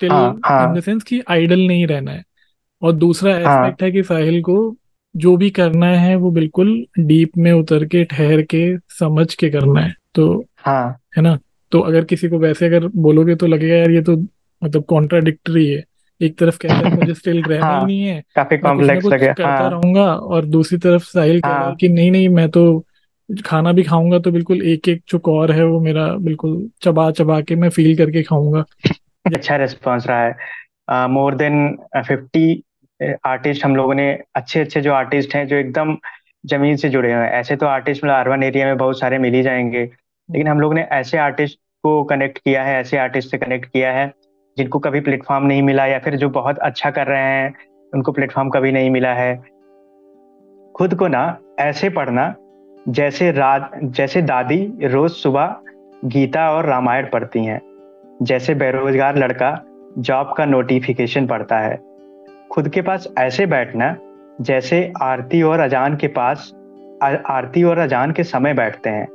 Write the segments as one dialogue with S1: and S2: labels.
S1: Still
S2: हाँ
S1: in the
S2: हाँ
S1: sense कि आइडल नहीं रहना है। और दूसरा
S2: हाँ।
S1: एस्पेक्ट है कि साहिल को जो भी करना है वो बिल्कुल डीप में उतर के ठहर के समझ के करना है। तो
S2: हाँ।
S1: है ना? तो अगर किसी को वैसे अगर बोलोगे तो लगेगा यार ये तो मतलब कॉन्ट्राडिक्टरी है। एक तरफ़ कहता है मुझे स्टिल रहना हाँ। नहीं है।
S2: काफ़ी कॉम्प्लेक्स लगे
S1: करता
S2: हाँ।
S1: रहूँगा। और दूसरी तरफ़ साहिल कह रहा है
S2: हाँ।
S1: कि नहीं नहीं मैं तो खाना भी खाऊँगा तो बिल्कुल एक एक जो कौर है वो मेरा बिल्कुल चबा चबा के मैं फील करके खाऊँगा।
S2: अच्छा रिस्पॉन्स रहा है। मोर देन फिफ्टी आर्टिस्ट हम लोगों ने अच्छे अच्छे जो आर्टिस्ट हैं, जो एकदम ज़मीन से जुड़े हुए हैं। ऐसे तो आर्टिस्ट मतलब अर्बन एरिया में बहुत सारे मिल ही जाएँगे। लेकिन हम लोग ने ऐसे आर्टिस्ट को कनेक्ट किया है, ऐसे आर्टिस्ट से कनेक्ट किया है, जिनको कभी प्लेटफॉर्म नहीं मिला या फिर जो बहुत अच्छा कर रहे हैं, उनको प्लेटफॉर्म कभी नहीं मिला है। खुद को ना ऐसे पढ़ना, जैसे रात, जैसे दादी रोज सुबह गीता और रामायण पढ़ती हैं। जैसे बेरोजगार लड़का जॉब का नोटिफिकेशन पढ़ता है। खुद के पास ऐसे बैठना, जैसे आरती और अजान के पास आरती और अजान के समय बैठते हैं।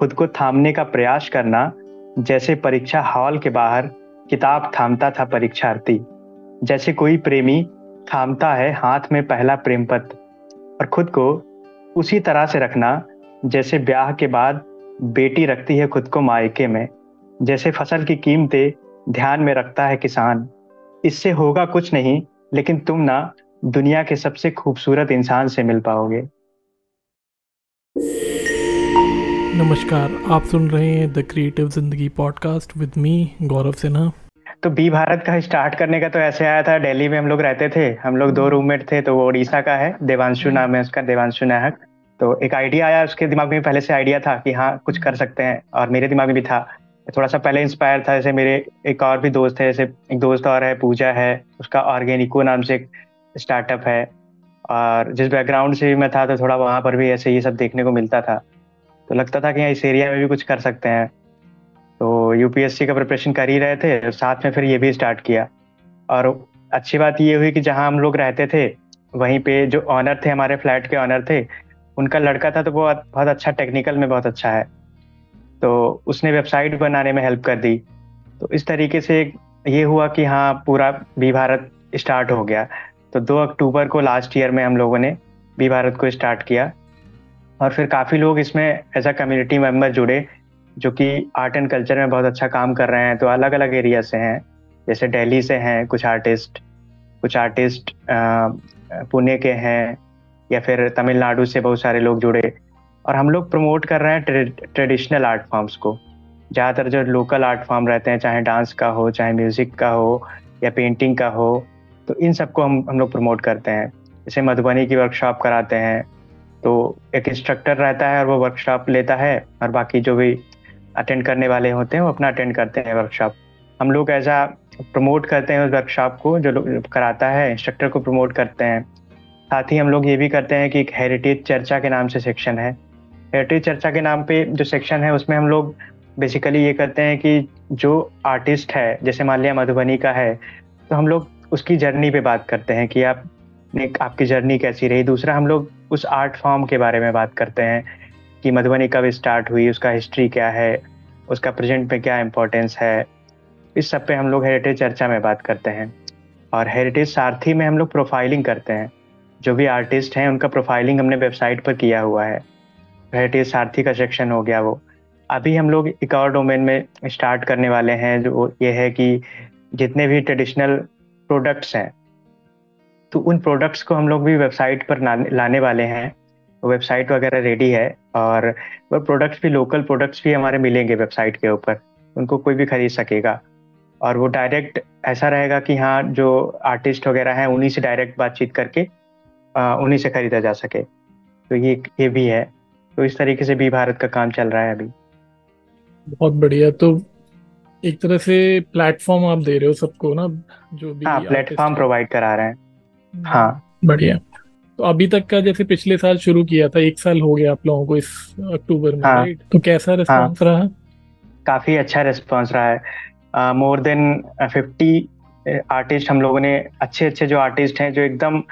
S2: खुद को थामने का प्रयास करना, जैसे परीक्षा हॉल के बाहर किताब थामता था परीक्षार्थी। जैसे कोई प्रेमी थामता है हाथ में पहला प्रेम पत्र और खुद को उसी तरह से रखना, जैसे ब्याह के बाद बेटी रखती है खुद को मायके में। जैसे फ़सल की कीमतें ध्यान में रखता है किसान। इससे होगा कुछ नहीं लेकिन तुम ना दुनिया के सबसे खूबसूरत इंसान से मिल पाओगे।
S1: नमस्कार आप सुन रहे हैं the creative Zindagi podcast with me Gaurav Sinha.
S2: तो बी भारत का स्टार्ट करने का तो ऐसे आया था दिल्ली में हम लोग रहते थे हम लोग दो रूममेट थे तो वो उड़ीसा का है देवांशु नाम है उसका देवांशु नाहक तो एक आइडिया आया उसके दिमाग में पहले से आइडिया था कि हाँ कुछ कर सकते हैं और मेरे दिमाग में भी था। थोड़ा सा पहले इंस्पायर था, जैसे मेरे एक और भी दोस्त है, जैसे एक दोस्त और है, पूजा है, उसका ऑर्गेनिको नाम से एक स्टार्टअप है। और जिस बैकग्राउंड से भी मैं था तो थोड़ा वहाँ पर भी ऐसे ये सब देखने को मिलता था। तो लगता था कि हाँ इस एरिया में भी कुछ कर सकते हैं। तो यूपीएससी का प्रिपरेशन कर ही रहे थे, साथ में फिर ये भी स्टार्ट किया। और अच्छी बात ये हुई कि जहाँ हम लोग रहते थे, वहीं पे जो ऑनर थे, हमारे फ्लैट के ऑनर थे, उनका लड़का था तो वो बहुत अच्छा टेक्निकल में बहुत अच्छा है। तो उसने वेबसाइट बनाने में हेल्प कर दी। तो इस तरीके से ये हुआ कि हाँ पूरा बी भारत स्टार्ट हो गया। तो दो अक्टूबर को लास्ट ईयर में हम लोगों ने बी भारत को स्टार्ट किया। और फिर काफ़ी लोग इसमें एज अ कम्युनिटी मेंबर जुड़े, जो कि आर्ट एंड कल्चर में बहुत अच्छा काम कर रहे हैं। तो अलग अलग एरिया से हैं, जैसे दिल्ली से हैं कुछ आर्टिस्ट कुछ आर्टिस्ट पुणे के हैं, या फिर तमिलनाडु से बहुत सारे लोग जुड़े। और हम लोग प्रमोट कर रहे हैं ट्रेडिशनल आर्ट फॉर्म्स को। ज़्यादातर जो लोकल आर्ट फॉर्म रहते हैं, चाहे डांस का हो, चाहे म्यूज़िक का हो, या पेंटिंग का हो तो इन सबको हम हम लोग प्रमोट करते हैं। जैसे मधुबनी की वर्कशॉप कराते हैं तो एक इंस्ट्रक्टर रहता है और वो वर्कशॉप लेता है, और बाकी जो भी अटेंड करने वाले होते हैं, वो अपना अटेंड करते हैं वर्कशॉप हम लोग ऐसा प्रमोट करते हैं उस वर्कशॉप को, जो कराता है इंस्ट्रक्टर को प्रमोट करते हैं। साथ ही हम लोग ये भी करते हैं कि एक हेरिटेज चर्चा के नाम से सेक्शन है। हेरिटेज चर्चा के नाम पे जो सेक्शन है, उसमें हम लोग बेसिकली ये करते हैं कि जो आर्टिस्ट है, जैसे मान लिया मधुबनी का है तो हम लोग उसकी जर्नी पे बात करते हैं कि आप आपकी जर्नी कैसी रही। दूसरा, हम लोग उस आर्ट फॉर्म के बारे में बात करते हैं कि मधुबनी कब स्टार्ट हुई, उसका हिस्ट्री क्या है, उसका प्रेजेंट में क्या इम्पोर्टेंस है। इस सब पे हम लोग हेरिटेज चर्चा में बात करते हैं। और हेरिटेज सारथी में हम लोग प्रोफाइलिंग करते हैं। जो भी आर्टिस्ट हैं, उनका प्रोफाइलिंग हमने वेबसाइट पर किया हुआ है। हेरिटेज सारथी का सेक्शन हो गया वो अभी हम लोग एक और डोमेन में स्टार्ट करने वाले हैं, जो ये है कि जितने भी ट्रेडिशनल प्रोडक्ट्स हैं तो उन प्रोडक्ट्स को हम लोग भी वेबसाइट पर लाने वाले हैं। वेबसाइट वगैरह रेडी है, और वो प्रोडक्ट्स भी लोकल प्रोडक्ट्स भी हमारे मिलेंगे वेबसाइट के ऊपर। उनको कोई भी खरीद सकेगा। और वो डायरेक्ट ऐसा रहेगा कि हाँ जो आर्टिस्ट वगैरह हैं, उन्हीं से डायरेक्ट बातचीत करके उन्हीं से खरीदा जा सके। तो ये ये भी है। तो इस तरीके से भी भारत का काम चल रहा है अभी।
S1: बहुत बढ़िया तो एक तरह से प्लेटफॉर्म आप दे रहे हो सबको ना जो भी
S2: हाँ प्लेटफॉर्म प्रोवाइड करा रहे हैं। हाँ।
S1: बढ़िया। तो अभी तक का जैसे पिछले साल शुरू किया था एक साल हो गया आप लोगों को इस अक्टूबर में
S2: हाँ,
S1: तो कैसा रिस्पॉन्स
S2: हाँ,
S1: रहा?
S2: काफ़ी अच्छा रिस्पॉन्स रहा है। मोर देन फिफ्टी आर्टिस्ट हम लोगों ने अच्छे अच्छे जो आर्टिस्ट हैं जो एकदम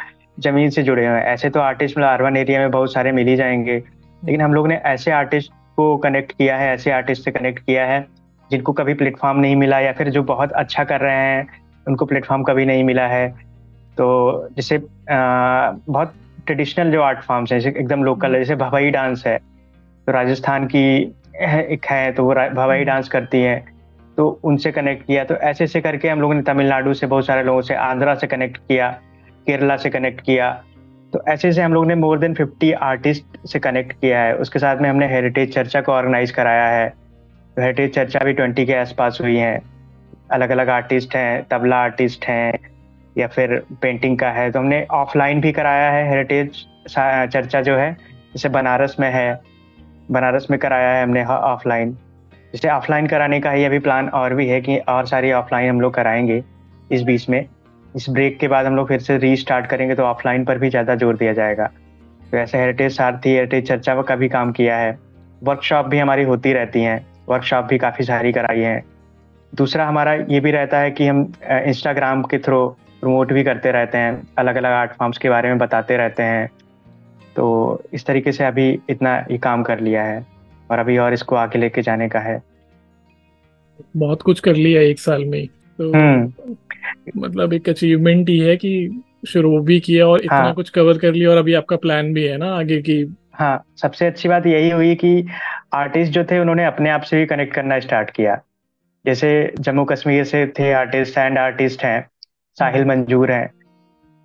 S2: ज़मीन से जुड़े हुए हैं। ऐसे तो आर्टिस्ट मतलब अर्बन एरिया में बहुत सारे मिल ही जाएँगे। लेकिन हम लोग ने ऐसे आर्टिस्ट को कनेक्ट किया है ऐसे आर्टिस्ट से कनेक्ट किया है जिनको कभी प्लेटफॉर्म नहीं मिला या फिर जो बहुत अच्छा कर रहे हैं उनको प्लेटफॉर्म कभी नहीं मिला है। तो जैसे बहुत ट्रेडिशनल जो आर्ट फॉर्म्स हैं जैसे एकदम लोकल है जैसे भवाई डांस है तो राजस्थान की एक है तो वो भवाई डांस करती हैं तो उनसे कनेक्ट किया तो ऐसे ऐसे करके हम लोगों ने तमिलनाडु से बहुत सारे लोगों से आंध्रा से कनेक्ट किया केरला से कनेक्ट किया तो ऐसे ऐसे हम लोग ने मोर देन फिफ्टी आर्टिस्ट से कनेक्ट किया है। उसके साथ में हमने हेरिटेज चर्चा को ऑर्गेनाइज कराया है। तो हेरिटेज चर्चा भी ट्वेंटी के आसपास हुई है। अलग अलग आर्टिस्ट हैं, तबला आर्टिस्ट हैं, या फिर पेंटिंग का है। तो हमने ऑफलाइन भी कराया है हेरिटेज चर्चा जो है। जैसे बनारस में है। बनारस में कराया है हमने ऑफलाइन जैसे ऑफलाइन कराने का ही अभी प्लान और भी है कि और सारी ऑफलाइन हम लोग कराएँगे इस बीच में। इस ब्रेक के बाद हम लोग फिर से रीस्टार्ट करेंगे तो ऑफलाइन पर भी ज़्यादा ज़ोर दिया जाएगा। तो ऐसे हेरिटेज सारथी हेरिटेज चर्चा का भी काम किया है। वर्कशॉप भी हमारी होती रहती हैं। वर्कशॉप भी काफ़ी सारी कराई हैं। दूसरा हमारा ये भी रहता है कि हम इंस्टाग्राम के थ्रू प्रमोट भी करते रहते हैं। अलग अलग आर्ट फॉर्म्स के बारे में बताते रहते हैं। तो इस तरीके से अभी इतना ये काम कर लिया है और अभी और इसको आगे लेके जाने का है।
S1: बहुत कुछ कर लिया एक साल में। तो हम्म। मतलब एक अचीवमेंट ही है कि शुरू भी किया और इतना हाँ, कुछ कवर कर लिया और अभी आपका प्लान भी है ना आगे की।
S2: हाँ सबसे अच्छी बात यही हुई कि आर्टिस्ट जो थे उन्होंने अपने आप से भी कनेक्ट करना स्टार्ट किया। जैसे जम्मू कश्मीर से थे आर्टिस्ट सैंड आर्टिस्ट हैं साहिल हम्म। मंजूर हैं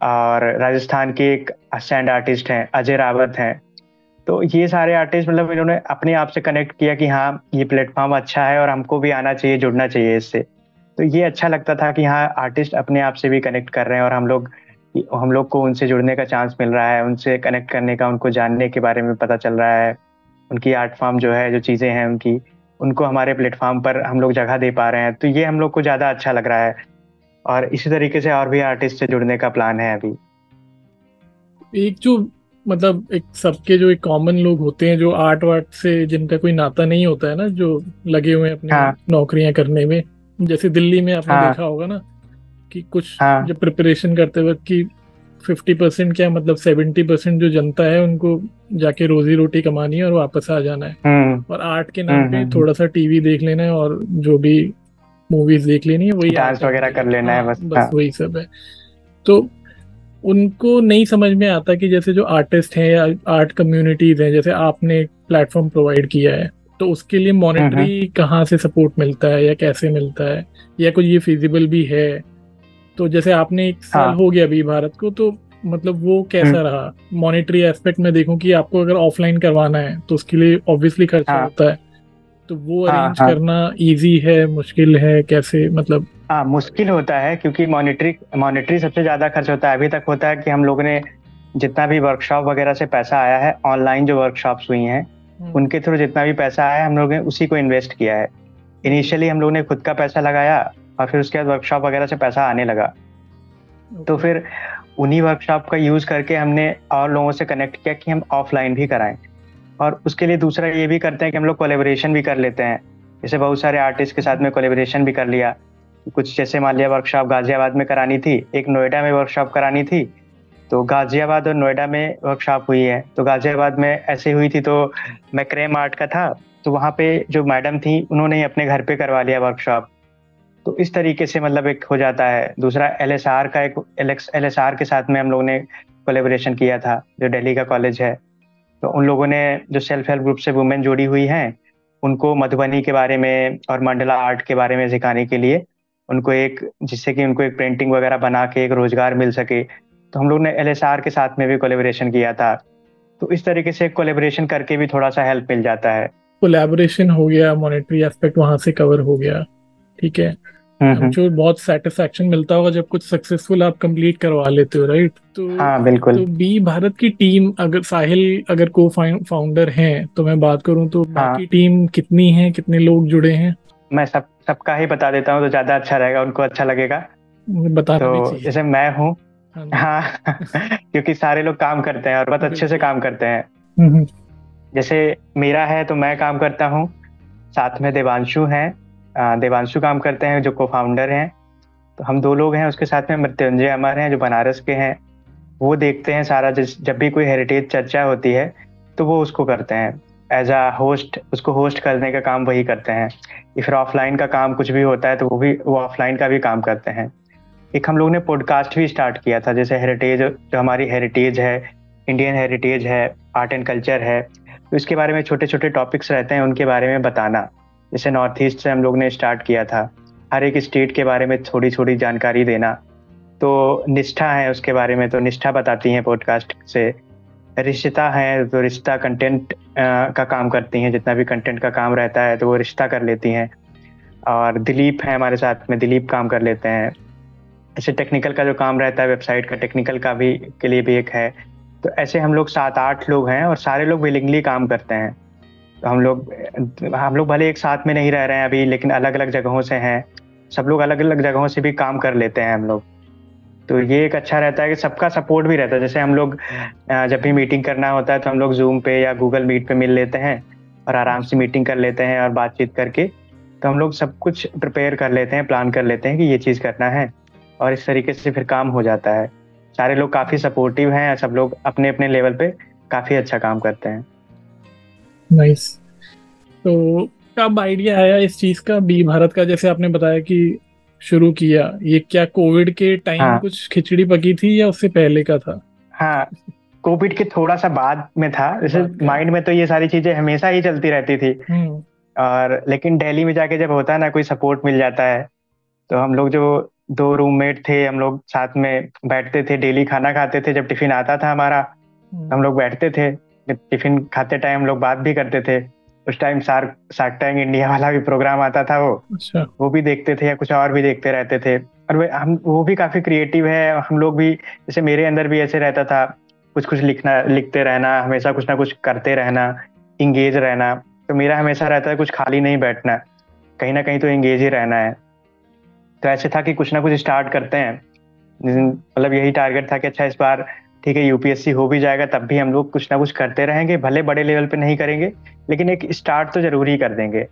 S2: और राजस्थान के एक सैंड आर्टिस्ट हैं अजय रावत हैं। तो ये सारे आर्टिस्ट मतलब इन्होंने अपने आप से कनेक्ट किया कि हाँ ये प्लेटफॉर्म अच्छा है और हमको भी आना चाहिए जुड़ना चाहिए इससे। तो ये अच्छा लगता था कि हाँ आर्टिस्ट अपने आप से भी कनेक्ट कर रहे हैं और हम लोग हम लोग को उनसे जुड़ने का चांस मिल रहा है उनसे कनेक्ट करने का उनको जानने के बारे में पता चल रहा है। उनकी आर्ट फॉर्म जो है जो चीज़ें हैं उनकी उनको हमारे प्लेटफॉर्म पर हम लोग जगह दे पा रहे हैं। तो ये हम लोग को ज़्यादा अच्छा लग रहा है और इसी तरीके से और भी आर्टिस्ट से जुड़ने का प्लान है अभी।
S1: एक जो मतलब एक सबके जो एक कॉमन लोग होते हैं जो आर्ट वार्ट से जिनका कोई नाता नहीं होता है ना जो लगे हुए हैं अपनी हाँ. नौकरियाँ करने में जैसे दिल्ली में आपने हाँ, देखा होगा ना कि कुछ हाँ, जब प्रिपरेशन करते वक्त कि फिफ्टी परसेंट क्या मतलब सेवेंटी परसेंट जो जनता है उनको जाके रोजी रोटी कमानी है और वापस आ जाना है। हम्म। और आर्ट के नाम पे हम्म, हम्म, थोड़ा सा टीवी देख लेना है और जो भी मूवीज़ देख लेनी है वही
S2: डांस वगैरह कर लेना है हाँ, बस
S1: बस हाँ। वही सब है। तो उनको नहीं समझ में आता कि जैसे जो आर्टिस्ट हैं या आर्ट कम्युनिटीज हैं जैसे आपने प्लेटफॉर्म प्रोवाइड किया है तो उसके लिए मॉनिटरी कहाँ से सपोर्ट मिलता है या कैसे मिलता है या कुछ ये फिजिबल भी है तो जैसे आपने एक साल हाँ. हो गया अभी भारत को तो मतलब वो कैसा हम्म। रहा मॉनिटरी एस्पेक्ट में देखूँ कि आपको अगर ऑफलाइन करवाना है तो उसके लिए ऑब्वियसली खर्चा हाँ. होता है तो वो अरेंज हाँ, हाँ. करना इजी है मुश्किल है कैसे मतलब
S2: हाँ मुश्किल होता है क्योंकि मॉनिटरी मॉनिटरी सबसे ज़्यादा खर्च होता है अभी तक होता है कि हम लोगों ने जितना भी वर्कशॉप वगैरह से पैसा आया है ऑनलाइन जो वर्कशॉप्स हुई हैं हम्म। उनके थ्रू जितना भी पैसा आया हम लोगों ने उसी को इन्वेस्ट किया है। इनिशियली हम लोगों ने खुद का पैसा लगाया और फिर उसके बाद वर्कशॉप वगैरह से पैसा आने लगा। तो फिर उन्हीं वर्कशॉप का यूज़ करके हमने और लोगों से कनेक्ट किया कि हम ऑफलाइन भी कराएँ। और उसके लिए दूसरा ये भी करते हैं कि हम लोग कोलेबोरेशन भी कर लेते हैं। जैसे बहुत सारे आर्टिस्ट के साथ में कोलेबोरेशन भी कर लिया। कुछ जैसे मान लिया वर्कशॉप गाजियाबाद में करानी थी एक नोएडा में वर्कशॉप करानी थी तो गाजियाबाद और नोएडा में वर्कशॉप हुई है। तो गाजियाबाद में ऐसे हुई थी तो मैं क्रेम आर्ट का था तो वहाँ पे जो मैडम थी, उन्होंने ही अपने घर पे करवा लिया वर्कशॉप तो इस तरीके से मतलब एक हो जाता है। दूसरा एलएसआर का एक एल एस के साथ में हम लोगों ने कोलेबोरेशन किया था, जो दिल्ली का कॉलेज है। तो उन लोगों ने जो सेल्फ हेल्प ग्रुप से वुमेन जुड़ी हुई हैं, उनको मधुबनी के बारे में और मंडला आर्ट के बारे में सिखाने के लिए उनको एक, जिससे कि उनको एक पेंटिंग वगैरह बना के एक रोज़गार मिल सके। तो हम लोग ने एलएसआर के साथ में भी कोलेबोरेशन किया था। तो इस तरीके से कोलेबोरेशन करके भी थोड़ा सा हेल्प मिल जाता है।
S1: कोलेबोरेशन हो गया मॉनेटरी एस्पेक्ट वहाँ से कवर हो गया ठीक है? हम्म, हम्म। जो बहुत सेटिस्फेक्शन मिलता होगा जब कुछ सक्सेसफुल आप कंप्लीट करवा लेते हो राइट
S2: तो हाँ बिल्कुल।
S1: तो बी भारत की टीम अगर साहिल अगर को फाउंडर हैं तो मैं बात करूँ तो हाँ. बाकी टीम कितनी है कितने लोग जुड़े हैं?
S2: मैं सब सबका ही बता देता हूँ तो ज़्यादा अच्छा रहेगा उनको अच्छा लगेगा।
S1: बता
S2: तो जैसे मैं हूँ हाँ, हाँ क्योंकि सारे लोग काम करते हैं और बहुत अच्छे से काम करते हैं। हम्म, हम्म। जैसे मेरा है तो मैं काम करता हूँ। साथ में देवांशु हैं। देवांशु काम करते हैं जो को फाउंडर हैं। तो हम दो लोग हैं उसके साथ में मृत्युंजय अमर हैं जो बनारस के हैं। वो देखते हैं सारा जब भी कोई हेरिटेज चर्चा होती है तो वो उसको करते हैं। एज अ होस्ट उसको होस्ट करने का काम वही करते हैं। फिर ऑफलाइन का काम कुछ भी होता है तो वो भी वो ऑफलाइन का भी काम करते हैं। एक हम लोग ने पॉडकास्ट भी स्टार्ट किया था, जैसे हेरिटेज जो हमारी हेरिटेज है इंडियन हेरिटेज है आर्ट एंड कल्चर है तो इसके बारे में छोटे छोटे टॉपिक्स रहते हैं, उनके बारे में बताना। जैसे नॉर्थ ईस्ट से हम लोग ने स्टार्ट किया था, हर एक स्टेट के बारे में थोड़ी थोड़ी जानकारी देना। तो निष्ठा है उसके बारे में तो निष्ठा बताती हैं पॉडकास्ट से। रिश्ता है तो रिश्ता कंटेंट का काम करती हैं, जितना भी कंटेंट का काम रहता है तो वो रिश्ता कर लेती हैं। और दिलीप है हमारे साथ में, दिलीप काम कर लेते हैं। ऐसे टेक्निकल का जो काम रहता है वेबसाइट का टेक्निकल का भी, के लिए भी एक है। तो ऐसे हम लोग सात आठ लोग हैं और सारे लोग विलिंगली काम करते हैं। तो हम लोग हम लोग भले एक साथ में नहीं रह रहे हैं अभी, लेकिन अलग अलग जगहों से हैं। सब लोग अलग अलग जगहों से भी काम कर लेते हैं हम लोग। तो ये एक अच्छा रहता है कि सबका सपोर्ट भी रहता है। जैसे हम लोग जब भी मीटिंग करना होता है तो हम लोग जूम पे या गूगल मीट पे मिल लेते हैं और आराम से मीटिंग कर लेते हैं और बातचीत करके तो हम लोग सब कुछ प्रिपेयर कर लेते हैं प्लान कर लेते हैं कि ये चीज़ करना है। और इस तरीके से फिर काम हो जाता है। सारे लोग काफ़ी सपोर्टिव हैं सब लोग अपने अपने लेवल पे काफ़ी अच्छा काम करते हैं।
S1: नाइस तो कब आइडिया आया इस चीज़ का? बी भारत का जैसे आपने बताया कि शुरू किया ये क्या कोविड के टाइम हाँ. कुछ खिचड़ी पकी थी या उससे पहले का था?
S2: हाँ कोविड के थोड़ा सा बाद में था। जैसे माइंड में तो ये सारी चीज़ें हमेशा ही चलती रहती थी। हम्म। और लेकिन दिल्ली में जाके जब होता है ना कोई सपोर्ट मिल जाता है तो हम लोग जो दो रूममेट थे हम लोग साथ में बैठते थे डेली खाना खाते थे जब टिफ़िन आता था हमारा हम्म। हम लोग बैठते थे टिफ़िन खाते टाइम हम लोग बात भी करते थे उस time Shark Shark Tank India वाला भी प्रोग्राम आता था वो अच्छा। वो भी देखते थे या कुछ और भी देखते रहते थे और वे हम वो भी काफ़ी क्रिएटिव है हम लोग भी जैसे मेरे अंदर भी ऐसे रहता था कुछ कुछ लिखना लिखते रहना हमेशा कुछ ना कुछ करते रहना इंगेज रहना तो मेरा हमेशा रहता है कुछ खाली नहीं बैठना कहीं ना कहीं तो इंगेज ही रहना है तो ऐसे था कि कुछ ना कुछ स्टार्ट करते हैं। मतलब यही टारगेट था कि अच्छा इस बार ठीक है यूपीएससी हो भी जाएगा तब भी हम लोग कुछ ना कुछ करते रहेंगे भले बड़े लेवल पे नहीं करेंगे लेकिन एक स्टार्ट तो ज़रूर ही कर देंगे।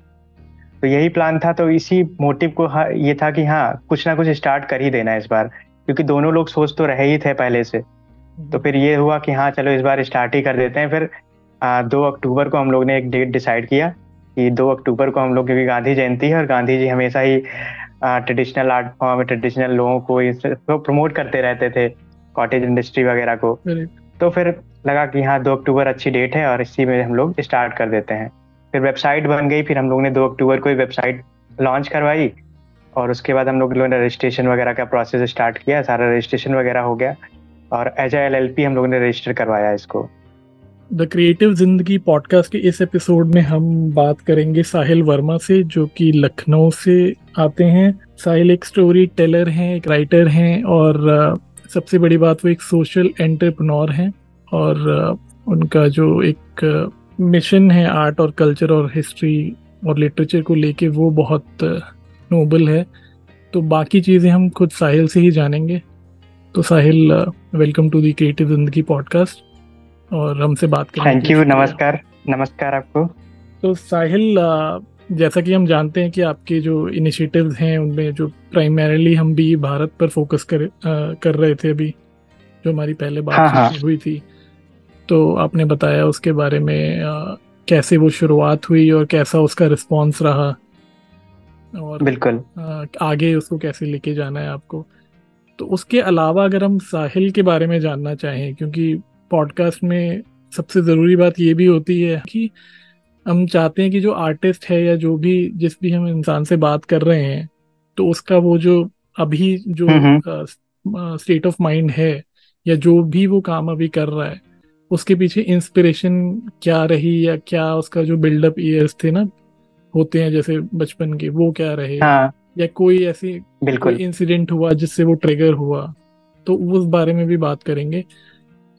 S2: तो यही प्लान था तो इसी मोटिव को हाँ, ये था कि हाँ कुछ ना कुछ स्टार्ट कर ही देना इस बार क्योंकि दोनों लोग सोच तो रहे ही थे पहले से। तो फिर ये हुआ कि हाँ चलो इस बार स्टार्ट ही कर देते हैं फिर आ, दो अक्टूबर को हम लोग ने एक डेट डिसाइड किया कि दो अक्टूबर को हम लोग की गांधी जयंती है और गांधी जी हमेशा ही ट्रेडिशनल आर्ट फॉर्म ट्रेडिशनल लोगों को प्रमोट करते रहते थे कॉटेज इंडस्ट्री वगैरह को। तो फिर लगा कि हाँ दो अक्टूबर अच्छी डेट है और इसी में हम लोग स्टार्ट कर देते हैं। फिर वेबसाइट बन गई फिर हम लोग ने दो अक्टूबर को वेबसाइट लॉन्च करवाई और उसके बाद हम लोग ने रजिस्ट्रेशन वगैरह का प्रोसेस स्टार्ट किया सारा रजिस्ट्रेशन वगैरह हो गया और एज एल एल पी हम लोगों ने रजिस्टर करवाया इसको।
S1: द क्रिएटिव ज़िंदगी पॉडकास्ट के इस एपिसोड में हम बात करेंगे साहिल वर्मा से, जो कि लखनऊ से आते हैं। साहिल एक स्टोरी टेलर हैं, एक राइटर हैं और सबसे बड़ी बात वो एक सोशल एंटरप्रनोर हैं और उनका जो एक मिशन है आर्ट और कल्चर और हिस्ट्री और लिटरेचर को लेके वो बहुत नोबल है। तो बाकी चीज़ें हम खुद साहिल से ही जानेंगे। तो Sahil welcome to the creative Zindagi podcast और हमसे बात
S2: करें थैंक यू नमस्कार। नमस्कार आपको।
S1: तो साहिल जैसा कि हम जानते हैं कि आपके जो इनिशिएटिव्स हैं उनमें जो प्राइमरीली हम भी भारत पर फोकस कर आ, कर रहे थे अभी जो हमारी पहले बात हाँ, हाँ. हुई थी। तो आपने बताया उसके बारे में आ, कैसे वो शुरुआत हुई और कैसा उसका रिस्पांस रहा?
S2: और बिल्कुल।
S1: आ, आगे उसको कैसे लेके जाना है आपको? तो उसके अलावा अगर हम साहिल के बारे में जानना चाहें क्योंकि पॉडकास्ट में सबसे ज़रूरी बात ये भी होती है कि हम चाहते हैं कि जो आर्टिस्ट है या जो भी जिस भी हम इंसान से बात कर रहे हैं तो उसका वो जो अभी जो स्टेट ऑफ़ माइंड है या जो भी वो काम अभी कर रहा है उसके पीछे इंस्पिरेशन क्या रही या क्या उसका जो बिल्डअप ईयर्स थे ना होते हैं जैसे बचपन के वो क्या रहे? हाँ. या कोई ऐसी बिल्कुल। इंसिडेंट हुआ जिससे वो ट्रिगर हुआ तो उस बारे में भी बात करेंगे।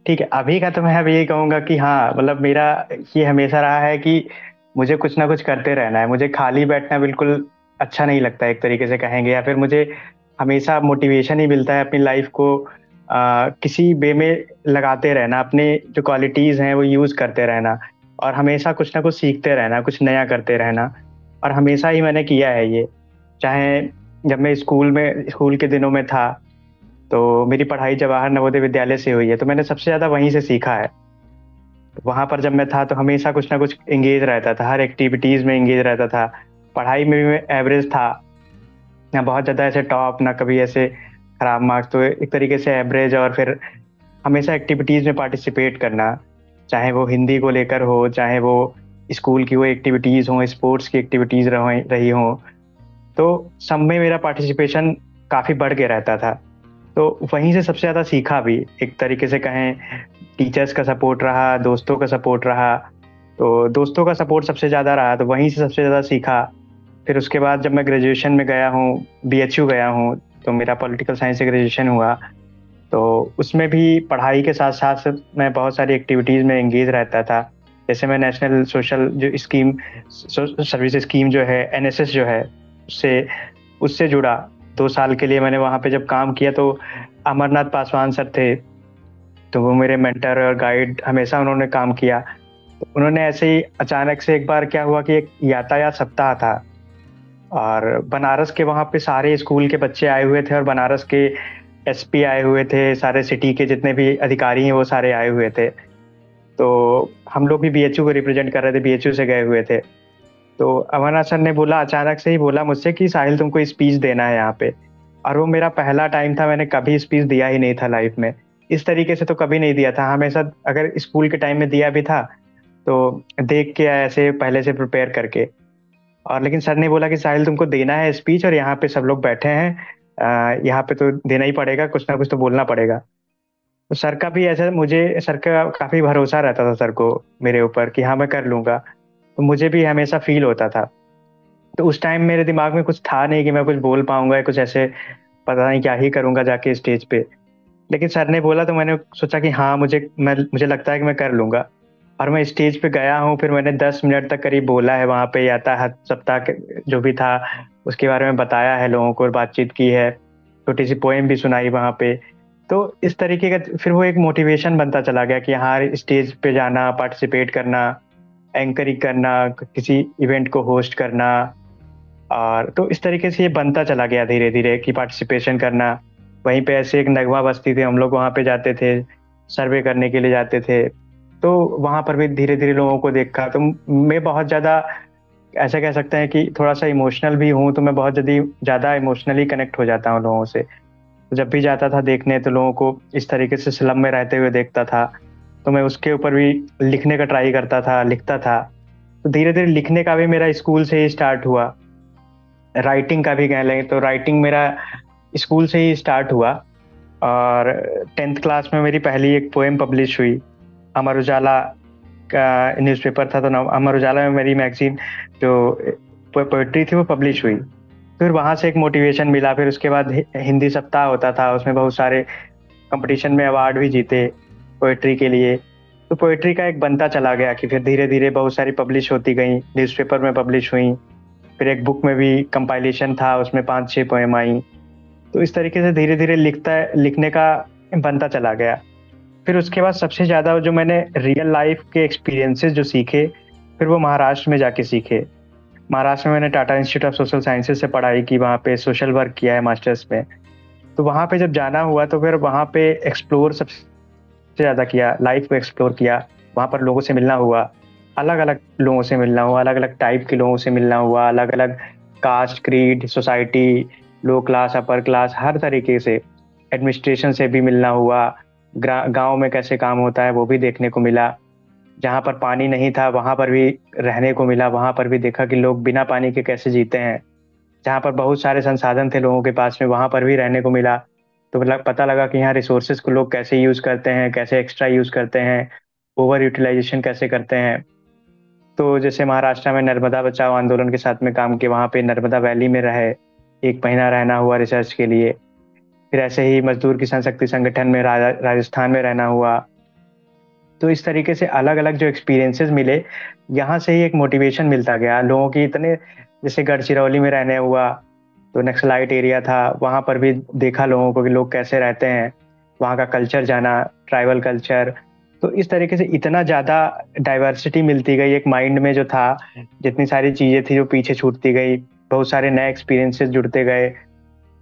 S2: ठीक है अभी का तो मैं अब यही कहूँगा कि हाँ मतलब मेरा ये हमेशा रहा है कि मुझे कुछ ना कुछ करते रहना है। मुझे खाली बैठना बिल्कुल अच्छा नहीं लगता एक तरीके से कहेंगे या फिर मुझे हमेशा मोटिवेशन ही मिलता है अपनी लाइफ को आ, किसी वे में लगाते रहना अपने जो क्वालिटीज़ हैं वो यूज़ करते रहना और हमेशा कुछ ना कुछ सीखते रहना कुछ नया करते रहना और हमेशा ही मैंने किया है ये। चाहे जब मैं स्कूल में स्कूल के दिनों में था तो मेरी पढ़ाई जवाहर नवोदय विद्यालय से हुई है तो मैंने सबसे ज़्यादा वहीं से सीखा है। तो वहाँ पर जब मैं था तो हमेशा कुछ ना कुछ इंगेज रहता था, हर एक्टिविटीज़ में इंगेज रहता था। पढ़ाई में भी मैं एवरेज था। ना बहुत ज़्यादा ऐसे टॉप ना कभी ऐसे खराब मार्क्स तो एक तरीके से एवरेज और फिर हमेशा एक्टिविटीज़ में पार्टिसिपेट करना, चाहे वो हिंदी को लेकर हो, चाहे वो स्कूल की वो एक्टिविटीज़ हों स्पोर्ट्स की एक्टिविटीज़ रही हों तो सब में मेरा पार्टिसिपेशन काफ़ी बढ़ के रहता था। तो वहीं से सबसे ज़्यादा सीखा भी। एक तरीके से कहें टीचर्स का सपोर्ट रहा, दोस्तों का सपोर्ट रहा। तो दोस्तों का सपोर्ट सबसे ज़्यादा रहा तो वहीं से सबसे ज़्यादा सीखा। फिर उसके बाद जब मैं ग्रेजुएशन में गया हूँ बीएचयू गया हूँ तो मेरा पॉलिटिकल साइंस से ग्रेजुएशन हुआ। तो उसमें भी पढ़ाई के साथ साथ मैं बहुत सारी एक्टिविटीज़ में एंगेज रहता था। जैसे मैं नेशनल सोशल जो स्कीम सर्विस स्कीम जो है एनएसएस जो है, उससे उससे जुड़ा। दो साल के लिए मैंने वहाँ पे जब काम किया तो अमरनाथ पासवान सर थे। तो वो मेरे मेंटर और गाइड हमेशा उन्होंने काम किया। तो उन्होंने ऐसे ही अचानक से एक बार क्या हुआ कि एक यातायात सप्ताह था और बनारस के वहाँ पे सारे स्कूल के बच्चे आए हुए थे और बनारस के एसपी आए हुए थे, सारे सिटी के जितने भी अधिकारी हैं वो सारे आए हुए थे। तो हम लोग भी बीएचयू को रिप्रेजेंट कर रहे थे बीएचयू से गए हुए थे। तो अमरनाथ सर ने बोला, अचानक से ही बोला मुझसे कि साहिल तुमको स्पीच देना है यहाँ पे। और वो मेरा पहला टाइम था, मैंने कभी स्पीच दिया ही नहीं था लाइफ में। इस तरीके से तो कभी नहीं दिया था। हमेशा अगर स्कूल के टाइम में दिया भी था तो देख के ऐसे पहले से प्रिपेयर करके। और लेकिन सर ने बोला कि साहिल तुमको देना है स्पीच और यहाँ पे सब लोग बैठे हैं। यहाँ पे तो देना ही पड़ेगा, कुछ ना कुछ तो बोलना पड़ेगा। तो सर का भी ऐसा मुझे सर का काफ़ी भरोसा रहता था सर को मेरे ऊपर कि हाँ मैं कर लूँगा। तो मुझे भी हमेशा फील होता था। तो उस टाइम मेरे दिमाग में कुछ था नहीं कि मैं कुछ बोल पाऊँगा कुछ ऐसे पता नहीं क्या ही करूँगा जाके स्टेज पे। लेकिन सर ने बोला तो मैंने सोचा कि हाँ मुझे, मैं, मुझे लगता है कि मैं कर लूँगा। और मैं स्टेज पे गया हूँ, फिर मैंने दस मिनट तक करीब बोला है वहाँ पे यातायात सप्ताह जो भी था, उसके बारे में बताया है लोगों को बातचीत की है। छोटी सी पोएम भी सुनाई वहाँ पे। तो इस तरीके का फिर वो एक मोटिवेशन बनता चला गया कि हाँ स्टेज पे जाना पार्टिसिपेट करना। एंकरिंग करना, किसी इवेंट को होस्ट करना, और तो इस तरीके से ये बनता चला गया धीरे धीरे कि पार्टिसिपेशन करना। वहीं पे ऐसे एक नगवा बस्ती थी, हम लोग वहाँ पे जाते थे सर्वे करने के लिए जाते थे। तो वहाँ पर भी धीरे धीरे लोगों को देखा तो मैं बहुत ज़्यादा ऐसा कह सकते हैं कि थोड़ा सा इमोशनल भी हूँ तो मैं बहुत जल्दी ज़्यादा इमोशनली कनेक्ट हो जाता हूँ लोगों से। जब भी जाता था देखने तो लोगों को इस तरीके से स्लम में रहते हुए देखता था। तो मैं उसके ऊपर भी लिखने का ट्राई करता था, लिखता था। तो धीरे धीरे लिखने का भी मेरा स्कूल से ही स्टार्ट हुआ। राइटिंग का भी कह लें तो राइटिंग मेरा स्कूल से ही स्टार्ट हुआ। और टेंथ क्लास में मेरी पहली एक पोएम पब्लिश हुई। अमर उजाला का न्यूज़पेपर था तो अमर उजाला में मेरी मैगजीन जो पोइट्री थी वो पब्लिश हुई। फिर वहाँ से एक मोटिवेशन मिला, फिर उसके बाद हिंदी सप्ताह होता था, उसमें बहुत सारे कंपटीशन में अवार्ड भी जीते। पोइट्री के लिए। तो पोइट्री का एक बनता चला गया कि फिर धीरे धीरे बहुत सारी पब्लिश होती गई न्यूज़पेपर में पब्लिश हुई, फिर एक बुक में भी कंपाइलेशन था, उसमें पाँच छह पोएम आई। तो इस तरीके से धीरे धीरे लिखता, लिखने का बनता चला गया। फिर उसके बाद सबसे ज़्यादा जो मैंने रियल लाइफ के एक्सपीरियंसेस जो सीखे, फिर वो महाराष्ट्र में जाके सीखे। महाराष्ट्र में मैंने Tata Institute of Social Sciences से पढ़ाई की, वहाँ पे सोशल वर्क किया है मास्टर्स में। तो वहाँ पे जब जाना हुआ तो फिर वहाँ पे एक्सप्लोर सबसे ज़्यादा किया लाइफ को एक्सप्लोर किया, वहाँ पर लोगों से मिलना हुआ अलग अलग लोगों से मिलना हुआ अलग अलग टाइप के लोगों से मिलना हुआ अलग अलग caste creed society low class upper class हर तरीके से एडमिनिस्ट्रेशन से भी मिलना हुआ गाँव में कैसे काम होता है वो भी देखने को मिला, जहाँ पर पानी नहीं था वहाँ पर भी रहने को मिला, वहाँ पर भी देखा कि लोग बिना पानी के कैसे जीते हैं, जहाँ पर बहुत सारे संसाधन थे लोगों के पास में वहाँ पर भी रहने को मिला तो मतलब पता लगा कि यहाँ रिसोर्सेज को लोग कैसे यूज़ करते हैं, कैसे एक्स्ट्रा यूज़ करते हैं ओवर यूटिलाइजेशन कैसे करते हैं। तो जैसे महाराष्ट्र में नर्मदा बचाओ आंदोलन के साथ में काम किया, वहाँ पे नर्मदा वैली में रहे, एक महीना रहना हुआ रिसर्च के लिए। फिर ऐसे ही मजदूर किसान शक्ति संगठन में राजस्थान में रहना हुआ। तो इस तरीके से अलग अलग जो एक्सपीरियंसेस मिले, यहाँ से ही एक मोटिवेशन मिलता गया। लोगों की इतने, जैसे गढ़चिरौली में रहने हुआ तो नक्सलाइट एरिया था, वहाँ पर भी देखा लोगों को कि लोग कैसे रहते हैं, वहाँ का कल्चर जाना, ट्राइबल कल्चर। तो इस तरीके से इतना ज़्यादा डाइवर्सिटी मिलती गई, एक माइंड में जो था, जितनी सारी चीज़ें थी जो पीछे छूटती गई, बहुत सारे नए एक्सपीरियंसेस जुड़ते गए।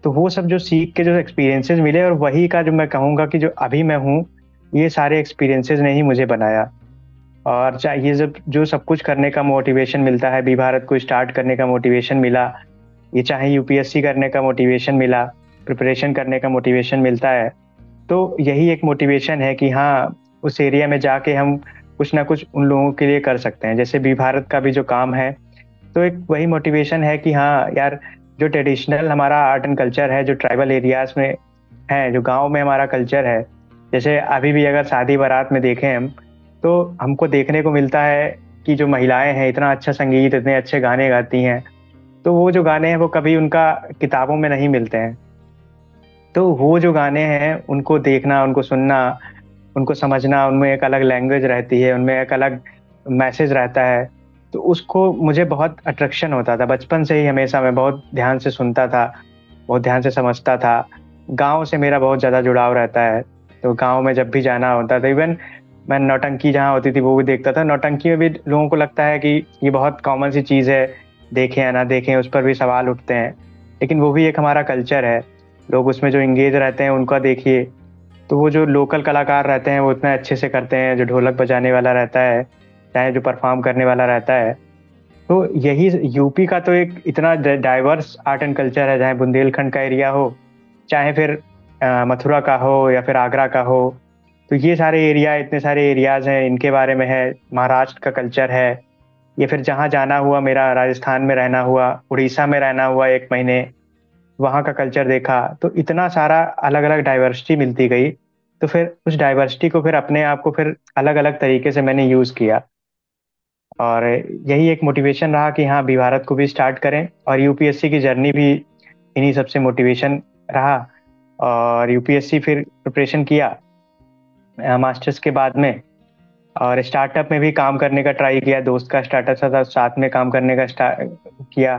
S2: तो वो सब जो सीख के जो एक्सपीरियंसेस मिले और वही का जो मैं कहूँगा कि जो अभी मैं हूँ, ये सारे एक्सपीरियंसेस ने ही मुझे बनाया। और ये जब जो सब कुछ करने का मोटिवेशन मिलता है, बी भारत को स्टार्ट करने का मोटिवेशन मिला ये चाहे यूपीएससी करने का मोटिवेशन मिला प्रिपरेशन करने का मोटिवेशन मिलता है तो यही एक मोटिवेशन है कि हाँ उस एरिया में जाके हम कुछ ना कुछ उन लोगों के लिए कर सकते हैं। जैसे भी भारत का भी जो काम है तो एक वही मोटिवेशन है कि हाँ यार, जो ट्रेडिशनल हमारा आर्ट एंड कल्चर है, जो ट्राइबल एरियाज़ में है, जो गाँव में हमारा कल्चर है, जैसे अभी भी अगर शादी बारात में देखें हम तो हमको देखने को मिलता है कि जो महिलाएँ हैं, इतना अच्छा संगीत, इतने अच्छे गाने गाती हैं तो वो जो गाने हैं वो कभी उनका किताबों में नहीं मिलते हैं। तो वो जो गाने हैं, उनको देखना, उनको सुनना, उनको समझना, उनमें एक अलग लैंग्वेज रहती है, उनमें एक अलग मैसेज रहता है तो उसको मुझे बहुत अट्रैक्शन होता था। बचपन से ही हमेशा मैं बहुत ध्यान से सुनता था, बहुत ध्यान से समझता था। गाँव से मेरा बहुत ज़्यादा जुड़ाव रहता है तो गाँव में जब भी जाना होता था इवन मैं नौटंकी जहाँ होती थी, वो भी देखता था। नौटंकी में भी लोगों को लगता है कि ये बहुत कॉमन सी चीज़ है देखें या ना देखें, उस पर भी सवाल उठते हैं। लेकिन वो भी एक हमारा कल्चर है। लोग उसमें जो इंगेज रहते हैं, उनका देखिए। तो वो जो लोकल कलाकार रहते हैं, वो इतने अच्छे से करते हैं, जो ढोलक बजाने वाला रहता है, चाहे जो परफॉर्म करने वाला रहता है। तो यही यूपी का तो एक इतना डाइवर्स आर्ट एंड कल्चर है, चाहे बुंदेलखंड का एरिया हो, चाहे फिर मथुरा का हो या फिर आगरा का हो। तो ये सारे एरिया इतने सारे एरियाज़ हैं, इनके बारे में है। महाराष्ट्र का कल्चर है। या फिर जहाँ जाना हुआ, मेरा राजस्थान में रहना हुआ, उड़ीसा में रहना हुआ एक महीने, वहाँ का कल्चर देखा तो इतना सारा अलग अलग डाइवर्सिटी मिलती गई। तो फिर उस डाइवर्सिटी को फिर अपने आप को फिर अलग अलग तरीके से मैंने यूज़ किया। और यही एक मोटिवेशन रहा कि हाँ अभी भारत को भी स्टार्ट करें, और यूपीएससी की जर्नी भी इन्हीं सबसे मोटिवेशन रहा। और यूपीएससी फिर प्रिपरेशन किया मास्टर्स के बाद में। और स्टार्टअप में भी काम करने का ट्राई किया, दोस्त का स्टार्टअप था साथ में काम करने का किया,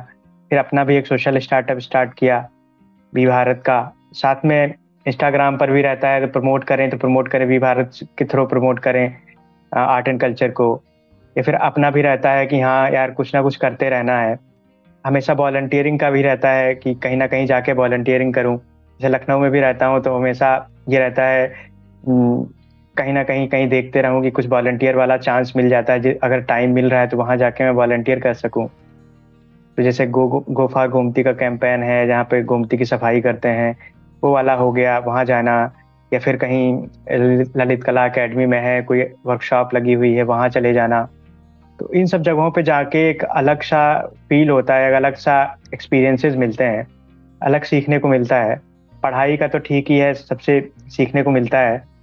S2: फिर अपना भी एक सोशल स्टार्टअप स्टार्ट किया वी भारत का। साथ में इंस्टाग्राम पर भी रहता है तो प्रमोट करें तो प्रमोट करें वी भारत के थ्रू प्रमोट करें आर्ट एंड कल्चर को। या फिर अपना भी रहता है कि हाँ यार, कुछ ना कुछ करते रहना है। हमेशा वॉल्टियरिंग का भी रहता है कि कहीं ना कहीं जाके वॉल्टियरिंग करूँ। जैसे लखनऊ में भी रहता हूँ तो हमेशा ये रहता है कहीं ना कहीं कहीं देखते रहूँ कि कुछ वॉल्टियर वाला चांस मिल जाता है अगर टाइम मिल रहा है तो वहाँ जाके मैं वॉल्टियर कर सकूँ। तो जैसे गो गोफा गोमती का कैंपेन है, जहाँ पे गोमती की सफ़ाई करते हैं, वो वाला हो गया, वहाँ जाना। या फिर कहीं ललित कला अकेडमी में है, कोई वर्कशॉप लगी हुई है, वहाँ चले जाना। तो इन सब जगहों पे जाके एक अलग सा फील होता है अलग सा एक्सपीरियंसेस मिलते हैं, अलग सीखने को मिलता है। पढ़ाई का तो ठीक ही है, सबसे सीखने को मिलता है।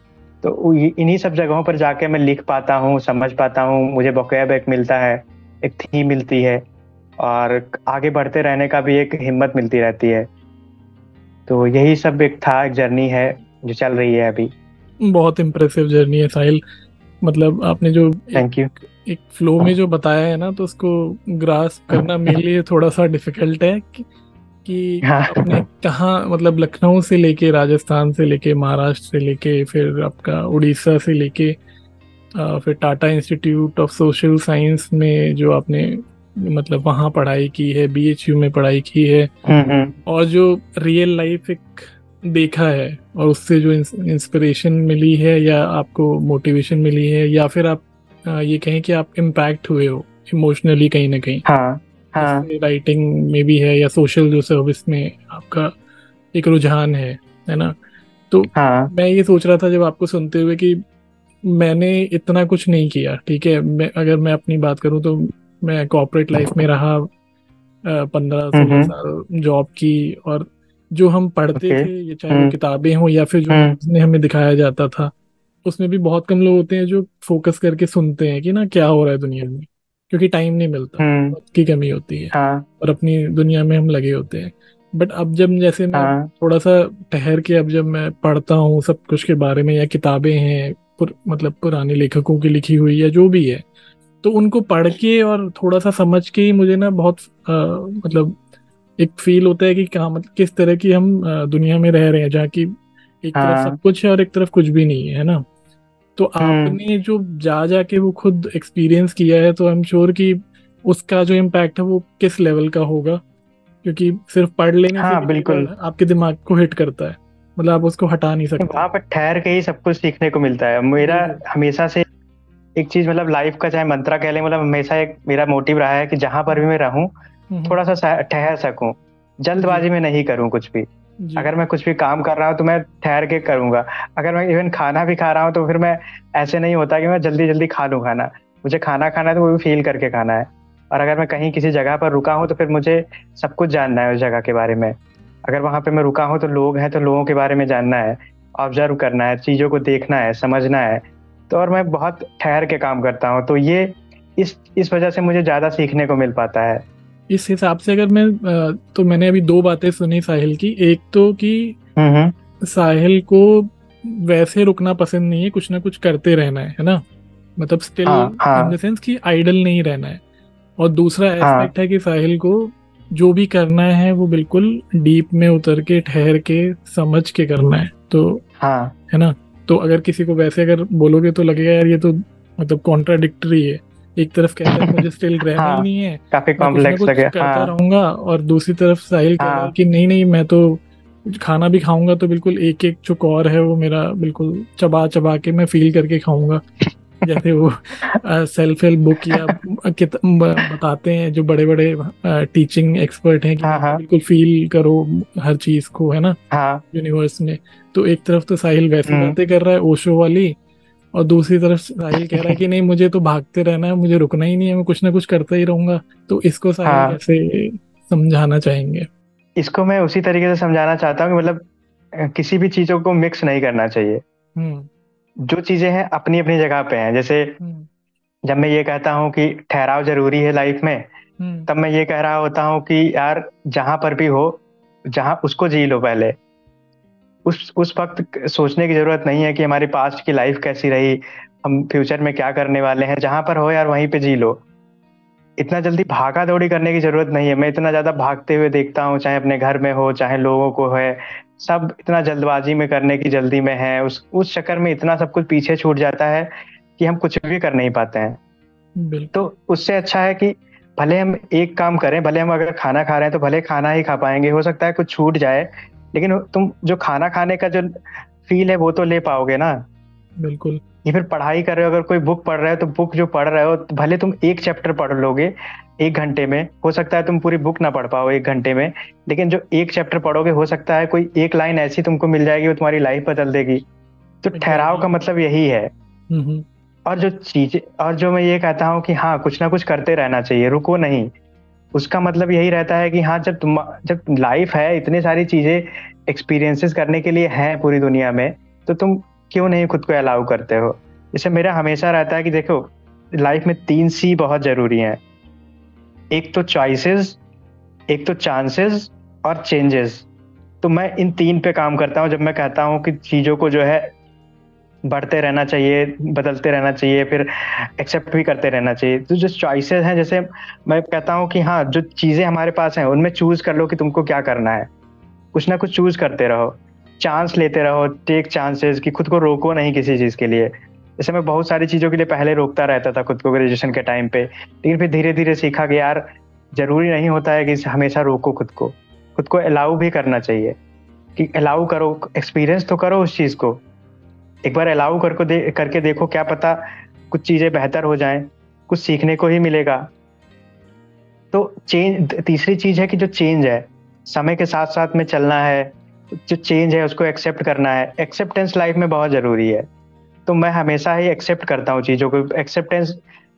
S2: तो इन्हीं सब जगहों पर जाके मैं लिख पाता हूँ समझ पाता हूँ मुझे बकैब एक मिलता है एक थीम मिलती है और आगे बढ़ते रहने का भी एक हिम्मत मिलती रहती है। तो यही सब एक था एक जर्नी है जो चल रही है अभी।
S1: बहुत इम्प्रेसिव जर्नी है साहिल। मतलब आपने जो
S2: थैंक यू
S1: एक फ्लो में जो बताया है ना तो उसको ग्रास करना मेरे लिए थोड़ा सा डिफ़िकल्ट है कि, कि हाँ। आपने कहाँ मतलब लखनऊ से लेके राजस्थान से लेके महाराष्ट्र से लेके फिर आपका उड़ीसा से लेके फिर Tata Institute of Social Science में जो आपने मतलब वहाँ पढ़ाई की है बीएचयू में पढ़ाई की है
S2: हम्म, हम्म।
S1: और जो रियल लाइफ एक देखा है और उससे जो इंस्पिरेशन मिली है या आपको मोटिवेशन मिली है या फिर आप ये कहें कि आप इम्पैक्ट हुए हो इमोशनली कहीं ना कहीं
S2: हाँ, हाँ.
S1: राइटिंग में भी है या सोशल जो सर्विस में आपका एक रुझान है है ना तो
S2: हाँ.
S1: मैं ये सोच रहा था जब आपको सुनते हुए कि मैंने इतना कुछ नहीं किया ठीक है मैं अगर मैं अपनी बात करूँ तो मैं कॉर्पोरेट लाइफ में रहा पंद्रह सोलह साल जॉब की और जो हम पढ़ते okay. थे ये चाहे हम्म। किताबें हों या फिर जो हम्म। हमें दिखाया जाता था उसमें भी बहुत कम लोग होते हैं जो फोकस करके सुनते हैं कि ना क्या हो रहा है दुनिया में क्योंकि टाइम नहीं मिलता
S2: हम्म।
S1: की कमी होती है
S2: हाँ.
S1: और अपनी दुनिया में हम लगे होते हैं बट अब जब जैसे मैं
S2: हाँ.
S1: थोड़ा सा ठहर के अब जब मैं पढ़ता हूँ सब कुछ के बारे में या किताबें हैं पुर, मतलब पुराने लेखकों की लिखी हुई या जो भी है तो उनको पढ़ के और थोड़ा सा समझ के ही मुझे ना बहुत आ, मतलब एक फील होता है कि कहा मतलब किस तरह की हम दुनिया में रह रहे हैं जहाँ की एक हाँ। तरफ़ सब कुछ है और एक तरफ़ कुछ भी नहीं है ना तो हम्म। आपने जो जा जा के वो खुद एक्सपीरियंस किया है तो आई एम श्योर कि उसका जो इम्पैक्ट है वो किस लेवल का होगा? क्योंकि सिर्फ़ पढ़ लेने
S2: हाँ, से बिल्कुल।
S1: आपके दिमाग को हिट करता है। मतलब आप उसको हटा नहीं सकते।
S2: वहाँ पर ठहर के ही सब कुछ सीखने को मिलता है। मेरा हमेशा से एक चीज़ मतलब लाइफ का चाहे मंत्रा कह ले मतलब हमेशा एक मेरा मोटिव रहा है कि जहाँ पर भी मैं रहूँ हम्म। थोड़ा सा ठहर सकूँ। जल्दबाजी में नहीं करूँ कुछ भी। अगर मैं कुछ भी काम कर रहा हूँ तो मैं ठहर के करूँगा। अगर मैं इवन खाना भी खा रहा हूँ तो फिर मैं ऐसे नहीं होता कि मैं जल्दी जल्दी खा लूँ खाना। मुझे खाना खाना है तो वो भी फील करके खाना है। और अगर मैं कहीं किसी जगह पर रुका हूँ तो फिर मुझे सब कुछ जानना है उस जगह के बारे में। अगर वहाँ पे मैं रुका हूँ तो लोग हैं तो लोगों के बारे में जानना है ऑब्ज़र्व करना है, चीज़ों को देखना है, समझना है। तो और मैं बहुत ठहर के काम करता हूँ। तो ये इस इस वजह से मुझे ज़्यादा सीखने को मिल पाता है।
S1: इस हिसाब से अगर मैं तो मैंने अभी दो बातें सुनी साहिल की। एक तो कि
S2: हम्म, हम्म।
S1: साहिल को वैसे रुकना पसंद नहीं है कुछ ना कुछ करते रहना है है ना? मतलब स्टिल इन द सेंस कि आइडल नहीं रहना है। और दूसरा एस्पेक्ट हाँ. है कि साहिल को जो भी करना है वो बिल्कुल डीप में उतर के ठहर के समझ के करना है। तो
S2: हाँ.
S1: है ना? तो अगर किसी को वैसे अगर बोलोगे तो लगेगा यार ये तो मतलब कॉन्ट्राडिक्टरी है। एक तरफ़ कहता है मुझे स्टिल रहना हाँ, नहीं है
S2: काफ़ी कॉम्प्लेक्स लगे
S1: करता हाँ, रहूँगा और दूसरी तरफ़ साहिल कह हाँ। कि नहीं नहीं मैं तो खाना भी खाऊँगा तो बिल्कुल एक एक जो कौर है वो मेरा बिल्कुल चबा चबा के मैं फील करके खाऊँगा जैसे वो सेल्फ हेल्प बुक या बताते हैं जो बड़े बड़े टीचिंग एक्सपर्ट हैं कि हाँ, हाँ. बिल्कुल फील करो हर चीज़ को है ना यूनिवर्स में तो एक तरफ़ तो साहिल वैसी हम्म। बातें कर रहा है ओशो वाली और दूसरी तरफ़ साहिल कह रहा है कि नहीं मुझे तो भागते रहना है मुझे रुकना ही नहीं है मैं कुछ ना कुछ करता ही रहूँगा तो इसको साहिल हाँ. कैसे समझाना चाहेंगे
S2: इसको मैं उसी तरीके से समझाना चाहता हूँ कि मतलब किसी भी चीज़ों को मिक्स नहीं करना चाहिए हम्म। जो चीज़ें हैं अपनी अपनी जगह पे हैं जैसे हम्म। जब मैं ये कहता हूँ कि ठहराव ज़रूरी है लाइफ में हम्म। तब मैं ये कह रहा होता हूँ कि यार जहाँ पर भी हो जहाँ उसको जी लो पहले उस उस वक्त सोचने की ज़रूरत नहीं है कि हमारी पास्ट की लाइफ कैसी रही हम फ्यूचर में क्या करने वाले हैं जहाँ पर हो यार वहीं पे जी लो। इतना जल्दी भागा दौड़ी करने की ज़रूरत नहीं है। मैं इतना ज़्यादा भागते हुए देखता हूँ चाहे अपने घर में हो चाहे लोगों को है सब इतना जल्दबाजी में करने की जल्दी में है। उस उस चक्कर में इतना सब कुछ पीछे छूट जाता है कि हम कुछ भी कर नहीं पाते हैं। तो उससे अच्छा है कि भले हम एक काम करें भले हम अगर खाना खा रहे हैं तो भले खाना ही खा पाएँगे। हो सकता है कुछ छूट जाए लेकिन तुम जो खाना खाने का जो फील है वो तो ले पाओगे ना।
S1: बिल्कुल।
S2: या फिर पढ़ाई कर रहे हो अगर कोई बुक पढ़ रहे हो तो बुक जो पढ़ रहे हो तो भले तुम एक चैप्टर पढ़ लोगे एक घंटे में हो सकता है तुम पूरी बुक ना पढ़ पाओ एक घंटे में लेकिन जो एक चैप्टर पढ़ोगे हो सकता है कोई एक लाइन ऐसी तुमको मिल जाएगी वो तुम्हारी लाइफ बदल देगी। तो ठहराव का मतलब यही है। और जो चीज़ें और जो मैं ये कहता हूँ कि हाँ कुछ ना कुछ करते रहना चाहिए रुको नहीं। उसका मतलब यही रहता है कि हाँ जब तुम, जब लाइफ है, इतनी सारी चीज़ें एक्सपीरियंसेस करने के लिए हैं पूरी दुनिया में तो तुम क्यों नहीं खुद को अलाउ करते हो? इसे मेरा हमेशा रहता है कि देखो लाइफ में तीन सी बहुत ज़रूरी हैं। एक तो चॉइसेस एक तो चांसेस और चेंजेस तो मैं इन तीन पे काम करता हूँ जब मैं कहता हूँ कि चीज़ों को जो है बढ़ते रहना चाहिए, बदलते रहना चाहिए, फिर एक्सेप्ट भी करते रहना चाहिए। तो जो चॉइसेस हैं, जैसे मैं कहता हूँ कि हाँ जो चीज़ें हमारे पास हैं, उनमें चूज़ कर लो कि तुमको क्या करना है। कुछ ना कुछ चूज़ करते रहो। चांस लेते रहो टेक चांसेस कि खुद को रोको नहीं किसी चीज़ के लिए। जैसे मैं बहुत सारी चीज़ों के लिए पहले रोकता रहता था खुद को ग्रेजुएशन के टाइम पे, लेकिन फिर धीरे धीरे सीखा कि यार, ज़रूरी नहीं होता है कि हमेशा रोको खुद को। खुद को अलाउ भी करना चाहिए। कि अलाउ करो एक्सपीरियंस तो करो उस चीज़ को। एक बार अलाउ कर दे, करके देखो क्या पता कुछ चीज़ें बेहतर हो जाएँ, कुछ सीखने को ही मिलेगा। तो चेंज तीसरी चीज़ है कि जो चेंज है, समय के साथ साथ में चलना है, जो चेंज है उसको एक्सेप्ट करना है। एक्सेप्टेंस लाइफ में बहुत ज़रूरी है। तो मैं हमेशा ही एक्सेप्ट करता हूँ चीज़ों को। एक्सेप्टेंस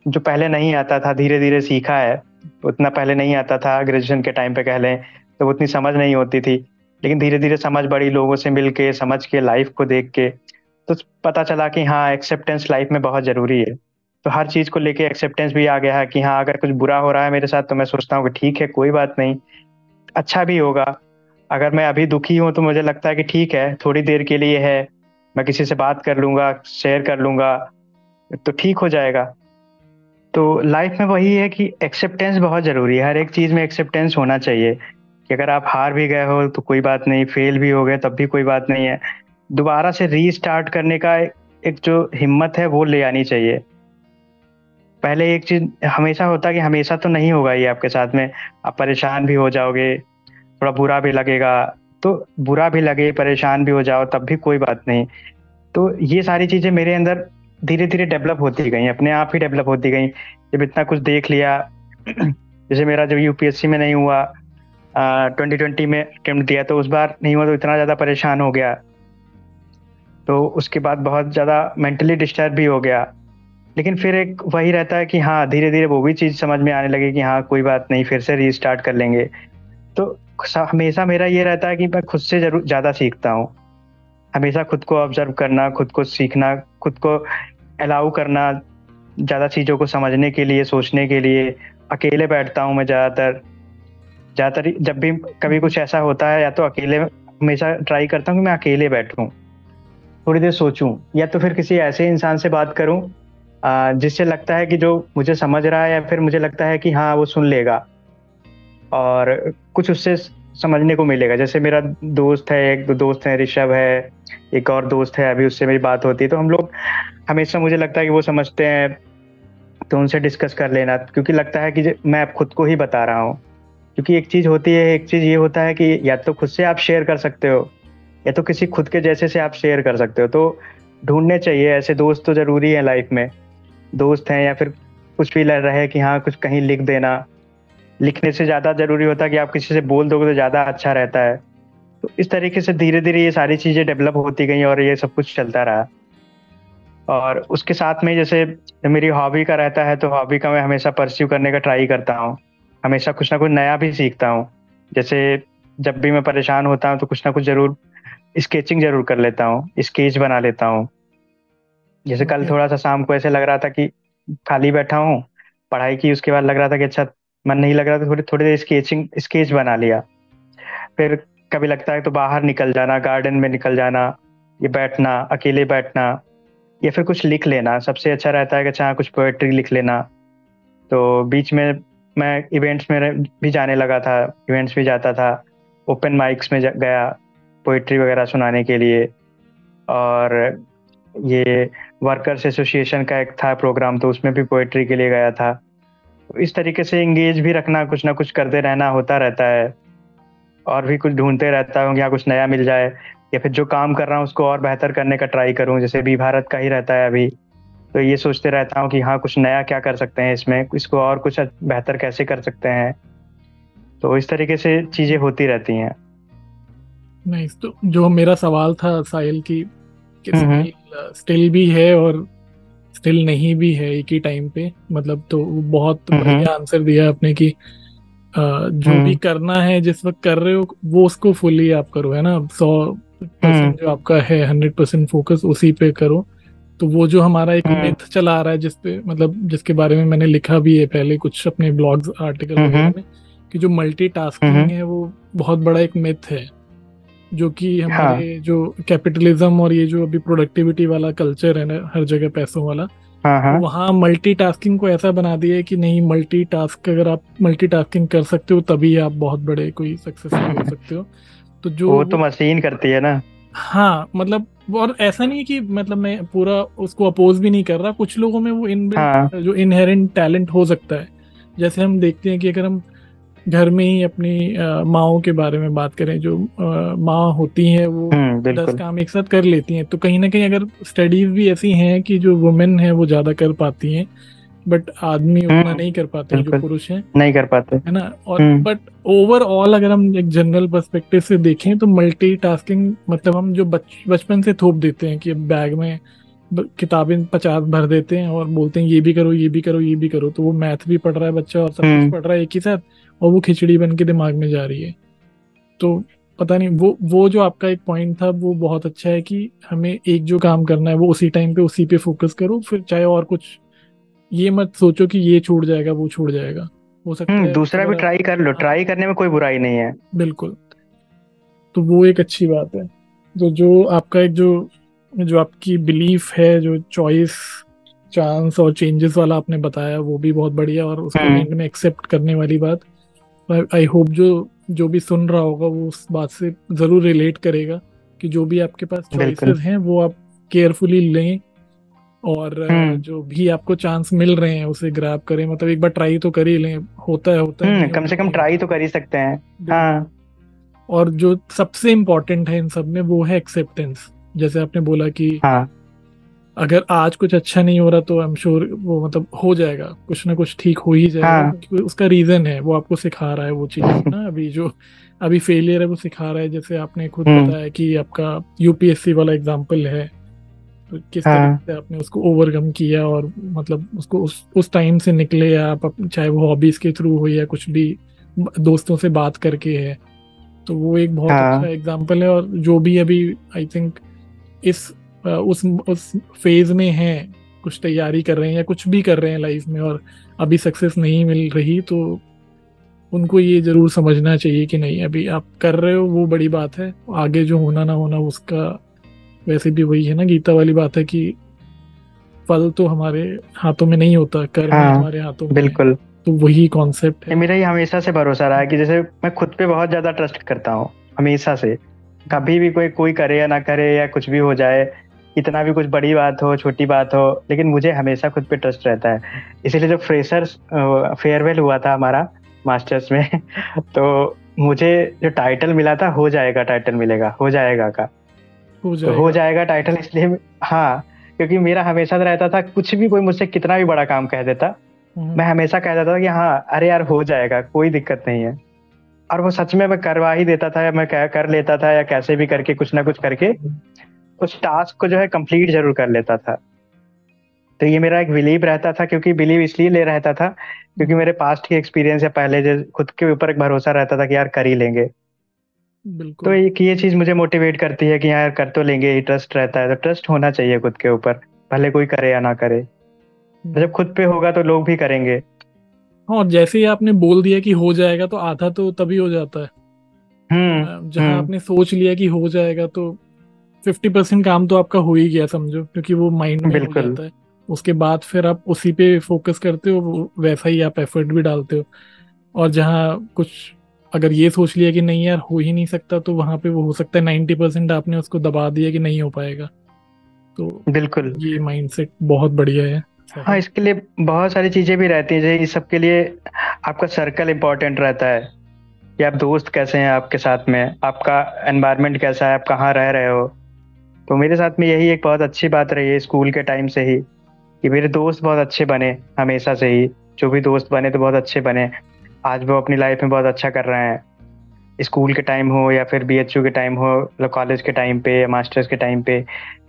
S2: जो पहले नहीं आता था धीरे धीरे सीखा है। उतना पहले नहीं आता था ग्रेजुएशन के टाइम पे कह लें तो उतनी समझ नहीं होती थी। लेकिन धीरे धीरे समझ बड़ी लोगों से मिल के समझ के लाइफ को देख के तो पता चला कि हाँ एक्सेप्टेंस लाइफ में बहुत ज़रूरी है। तो हर चीज़ को लेके एक्सेप्टेंस भी आ गया है कि हाँ अगर कुछ बुरा हो रहा है मेरे साथ तो मैं सोचता हूँ कि ठीक है, कोई बात नहीं। अच्छा भी होगा। अगर मैं अभी दुखी हूँ तो मुझे लगता है कि ठीक है, थोड़ी देर के लिए है। मैं किसी से बात कर लूँगा शेयर कर लूँगा तो ठीक हो जाएगा। तो लाइफ में वही है कि एक्सेप्टेंस बहुत ज़रूरी है। हर एक चीज़ में एक्सेप्टेंस होना चाहिए। कि अगर आप हार भी गए हो तो कोई बात नहीं। फेल भी हो गए, तब भी कोई बात नहीं है। दोबारा से रीस्टार्ट करने का एक जो हिम्मत है, वो ले आनी चाहिए। पहले एक चीज़, हमेशा होता कि हमेशा तो नहीं होगा ये आपके साथ में। आप परेशान भी हो जाओगे, थोड़ा बुरा भी लगेगा। तो बुरा भी लगे, परेशान भी हो जाओ, तब भी कोई बात नहीं। तो ये सारी चीज़ें मेरे अंदर धीरे धीरे डेवलप होती गई, अपने आप ही डेवलप होती गई। जब इतना कुछ देख लिया, जैसे मेरा जब यूपीएससी में नहीं हुआ ट्वेंटी ट्वेंटी में अटेम्प्ट दिया तो उस बार नहीं हुआ तो इतना ज़्यादा परेशान हो गया। तो उसके बाद बहुत ज़्यादा मेंटली डिस्टर्ब भी हो गया। लेकिन फिर एक वही रहता है कि हाँ धीरे धीरे वो भी चीज़ समझ में आने लगे कि हाँ कोई बात नहीं, फिर से रीस्टार्ट कर लेंगे। तो हमेशा मेरा ये रहता है कि मैं खुद से ज़रूर ज़्यादा सीखता हूँ। हमेशा खुद को ऑब्ज़र्व करना, खुद को सीखना, खुद को अलाउ करना, ज़्यादा चीज़ों को समझने के लिए, सोचने के लिए। अकेले बैठता हूँ मैं ज़्यादातर। ज़्यादातर जब भी कभी कुछ ऐसा होता है, या तो अकेले हमेशा ट्राई करता हूँ कि मैं अकेले बैठूँ। थोड़ी देर सोचूं, या तो फिर किसी ऐसे इंसान से बात करूँ जिससे लगता है कि जो मुझे समझ रहा है या फिर मुझे लगता है कि हाँ वो सुन लेगा। और कुछ उससे समझने को मिलेगा। जैसे मेरा दोस्त है, एक दोस्त है, ऋषभ है, एक और दोस्त है, अभी उससे मेरी बात होती है तो हम लोग हमेशा मुझे लगता है कि वो समझते हैं तो उनसे डिस्कस कर लेना, क्योंकि लगता है कि मैं आप खुद को ही बता रहा हूँ। क्योंकि एक चीज़ होती है, एक चीज़ ये होता है कि या तो खुद से आप शेयर कर सकते हो या तो किसी खुद के जैसे से आप शेयर कर सकते हो। तो ढूँढने चाहिए, ऐसे दोस्त तो ज़रूरी है लाइफ में। दोस्त हैं या फिर कुछ भी लड़ रहे कि हाँ कुछ कहीं लिख देना। लिखने से ज़्यादा ज़रूरी होता है कि आप किसी से बोल दोगे तो ज़्यादा अच्छा रहता है। तो इस तरीके से धीरे धीरे ये सारी चीज़ें डेवलप होती गई और ये सब कुछ चलता रहा। और उसके साथ में जैसे मेरी हॉबी का रहता है तो हॉबी का मैं हमेशा परस्यू करने का ट्राई करता हूँ। हमेशा कुछ ना कुछ नया भी सीखता हूँ। जैसे जब भी मैं परेशान होता हूँ तो कुछ ना कुछ ज़रूर स्केचिंग ज़रूर कर लेता हूँ स्केच बना लेता हूँ। जैसे कल थोड़ा सा शाम को ऐसे लग रहा था कि खाली बैठा हूँ पढ़ाई की उसके बाद लग रहा था कि अच्छा मन नहीं लग रहा था थोड़ी थोड़ी देर स्केचिंग स्केच बना लिया। फिर कभी लगता है तो बाहर निकल जाना गार्डन में निकल जाना ये बैठना अकेले बैठना या फिर कुछ लिख लेना। सबसे अच्छा रहता है कि अच्छा कुछ पोएट्री लिख लेना। तो बीच में मैं इवेंट्स में भी जाने लगा था इवेंट्स भी जाता था ओपन माइक्स में गया। पोइट्री वगैरह सुनाने के लिए। और ये वर्कर्स एसोसिएशन का एक था प्रोग्राम तो उसमें भी पोइट्री के लिए गया था। इस तरीके से इंगेज भी रखना, कुछ ना कुछ करते रहना होता रहता है। और भी कुछ ढूंढते रहता हूँ या कुछ नया मिल जाए। या फिर जो काम कर रहा हूँ, उसको और बेहतर करने का ट्राई करूँ, जैसे भी भारत का ही रहता है अभी। तो ये सोचते रहता हूँ कि हाँ कुछ नया क्या कर सकते हैं इसमें? इसको और कुछ बेहतर कैसे कर सकते हैं? तो इस तरीके से चीज़ें होती रहती हैं।
S1: नहीं तो जो मेरा सवाल था साहिल की स्टिल भी है और स्टिल नहीं भी है एक ही टाइम पे मतलब तो बहुत बढ़िया आंसर दिया आपने कि जो भी करना है जिस वक्त कर रहे हो वो उसको फुली आप करो है ना? सौ परसेंट जो आपका है हंड्रेड परसेंट फोकस उसी पे करो। तो वो जो हमारा एक मिथ चला आ रहा है जिसपे मतलब जिसके बारे में मैंने लिखा भी है पहले कुछ अपने ब्लॉग्स आर्टिकल वगैरह में कि जो मल्टी टास्किंग है वो बहुत बड़ा एक मिथ है। जो कि हमारे हाँ. जो कैपिटलिज्म और ये जो अभी प्रोडक्टिविटी वाला कल्चर है ना हर जगह पैसों वाला हाँ, हाँ. वहाँ मल्टीटास्किंग को ऐसा बना दिया है कि नहीं मल्टीटास्क अगर आप मल्टीटास्किंग कर सकते हो तभी आप बहुत बड़े कोई सक्सेसफुल हो सकते हो
S2: तो जो वो तो मशीन करती है ना
S1: हाँ मतलब और ऐसा नहीं है कि मतलब मैं पूरा उसको अपोज भी नहीं कर रहा कुछ लोगों में वो इन हाँ. जो इनहेरेंट टैलेंट हो सकता है जैसे हम देखते हैं कि अगर हम घर में ही अपनी माओ के बारे में बात करें जो माँ होती हैं वो हम्म, दस काम एक साथ कर लेती हैं। तो कहीं ना कहीं अगर स्टडीज़ भी ऐसी हैं कि जो वुमेन है वो ज़्यादा कर पाती हैं बट आदमी उतना हम्म, नहीं कर पाते जो पुरुष हैं
S2: नहीं कर पाते।
S1: है ना? और बट ओवरऑल अगर हम एक जनरल पर्सपेक्टिव से देखें तो मल्टी टास्किंग मतलब हम जो बचपन से थोप देते हैं कि बैग में किताबें पचास भर देते हैं और बोलते हैं ये भी करो ये भी करो ये भी करो। तो वो मैथ भी पढ़ रहा है बच्चा और सब कुछ हम्म। पढ़ रहा है एक ही साथ। और वो खिचड़ी बन के दिमाग में जा रही है। तो पता नहीं वो वो जो आपका एक पॉइंट था वो बहुत अच्छा है कि हमें एक जो काम करना है वो उसी टाइम पे उसी पे फोकस करो फिर चाहे और कुछ। ये मत सोचो कि ये छूट जाएगा वो छूट जाएगा।
S2: हो सकता हम्म, है दूसरा भी ट्राई कर लो ट्राई। करने में कोई बुराई नहीं है।
S1: बिल्कुल। तो वो एक अच्छी बात है। तो जो आपका एक जो जो आपकी बिलीफ है जो चॉइस चांस और चेंजेस वाला आपने बताया वो भी बहुत बढ़िया और उसको एंड में एक्सेप्ट करने वाली बात। आई होप जो जो भी सुन रहा होगा वो उस बात से ज़रूर रिलेट करेगा कि जो भी आपके पास चॉइसेस हैं वो आप केयरफुली लें और हम्म। जो भी आपको चांस मिल रहे हैं उसे ग्रैब करें। मतलब एक बार ट्राई तो कर ही लें। होता है होता है।
S2: हम्म, कम से कम ट्राई तो कर ही सकते हैं। हाँ।
S1: और जो सबसे इम्पोर्टेंट है इन सब में वो है एक्सेप्टेंस जैसे आपने बोला कि हाँ। अगर आज कुछ अच्छा नहीं हो रहा तो आई एम श्योर वो मतलब हो जाएगा। कुछ ना कुछ ठीक हो ही जाएगा।
S2: हाँ।
S1: उसका रीजन है वो आपको सिखा रहा है वो चीज़ ना अभी जो अभी फेलियर है वो सिखा रहा है। जैसे आपने खुद
S2: हम्म।
S1: बताया कि आपका यूपीएससी वाला एग्ज़ाम्पल है तो किस
S2: हाँ।
S1: तरीके से आपने उसको ओवरकम किया और मतलब उसको उस उस टाइम से निकले या आप चाहे वो हॉबीज के थ्रू हो या कुछ भी दोस्तों से बात करके है। तो वो एक बहुत अच्छा
S2: हाँ
S1: एग्ज़ाम्पल है और जो भी अभी आई थिंक इस उस उस फ़ेज़ में हैं कुछ तैयारी कर रहे हैं या कुछ भी कर रहे हैं लाइफ में और अभी सक्सेस नहीं मिल रही तो उनको ये ज़रूर समझना चाहिए कि नहीं अभी आप कर रहे हो वो बड़ी बात है आगे जो होना ना होना उसका वैसे भी वही है ना गीता वाली बात है कि फल तो हमारे हाथों में नहीं होता कर्म हाँ हमारे हाथों में
S2: बिल्कुल।
S1: तो वही कॉन्सेप्ट है।
S2: मेरा ही हमेशा से भरोसा रहा है कि जैसे मैं खुद पे बहुत ज़्यादा ट्रस्ट करता हूँ हमेशा से। कभी भी कोई कोई करे या ना करे या कुछ भी हो जाए इतना भी कुछ बड़ी बात हो छोटी बात हो लेकिन मुझे हमेशा खुद पे ट्रस्ट रहता है। इसीलिए जब फ्रेशर्स फेयरवेल हुआ था हमारा मास्टर्स में तो मुझे जो टाइटल मिला था हो जाएगा टाइटल मिलेगा हो जाएगा का।
S1: हो
S2: तो हो
S1: जाएगा।
S2: जाएगा टाइटल इसलिए हाँ क्योंकि मेरा हमेशा रहता था कुछ भी कोई मुझसे कितना भी बड़ा काम कह देता
S1: हम्म,
S2: मैं हमेशा कह देता था कि हाँ अरे यार हो जाएगा कोई दिक्कत नहीं है। और वो सच में मैं करवा ही देता था या मैं कर लेता था या कैसे भी करके कुछ ना कुछ करके उस टास्क को जो है कंप्लीट ज़रूर कर लेता था। तो ये मेरा एक बिलीव रहता था क्योंकि बिलीव इसलिए ले रहता था क्योंकि मेरे पास्ट की एक्सपीरियंस या पहले जो खुद के ऊपर एक भरोसा रहता था कि यार कर ही लेंगे। तो एक ये चीज़ मुझे मोटिवेट करती है कि यार कर तो लेंगे ये ट्रस्ट रहता है तो ट्रस्ट होना चाहिए खुद के ऊपर भले कोई करे या ना करे। तो जब खुद पे होगा तो लोग भी करेंगे।
S1: हाँ जैसे ही आपने बोल दिया कि हो जाएगा तो आधा तो तभी हो जाता है।
S2: हम्म
S1: जहाँ
S2: हम्म।
S1: आपने सोच लिया कि हो जाएगा तो फिफ्टी परसेंट काम तो आपका हो ही गया समझो क्योंकि वो माइंड में हो जाता है। उसके बाद फिर आप उसी पे फोकस करते हो वैसा ही आप एफर्ट भी डालते हो। और जहाँ कुछ अगर ये सोच लिया कि नहीं यार हो ही नहीं सकता तो वहाँ पे वो हो सकता है नाइन्टी परसेंट आपने उसको दबा दिया कि नहीं हो पाएगा। तो
S2: बिल्कुल।
S1: ये माइंडसेट बहुत बढ़िया है।
S2: हाँ इसके लिए बहुत सारी चीज़ें भी रहती हैं जैसे इस सब के लिए आपका सर्कल इम्पोर्टेंट रहता है। कि आप दोस्त कैसे हैं आपके साथ में? आपका एनवायरनमेंट कैसा है? आप कहाँ रह रहे हो? तो मेरे साथ में यही एक बहुत अच्छी बात रही है स्कूल के टाइम से ही, कि मेरे दोस्त बहुत अच्छे बने हमेशा से ही। जो भी दोस्त बने तो बहुत अच्छे बने। आज वो अपनी लाइफ में बहुत अच्छा कर रहे हैं। स्कूल के टाइम हो या फिर बीएचयू के टाइम हो मतलब कॉलेज के टाइम पे या मास्टर्स के टाइम पे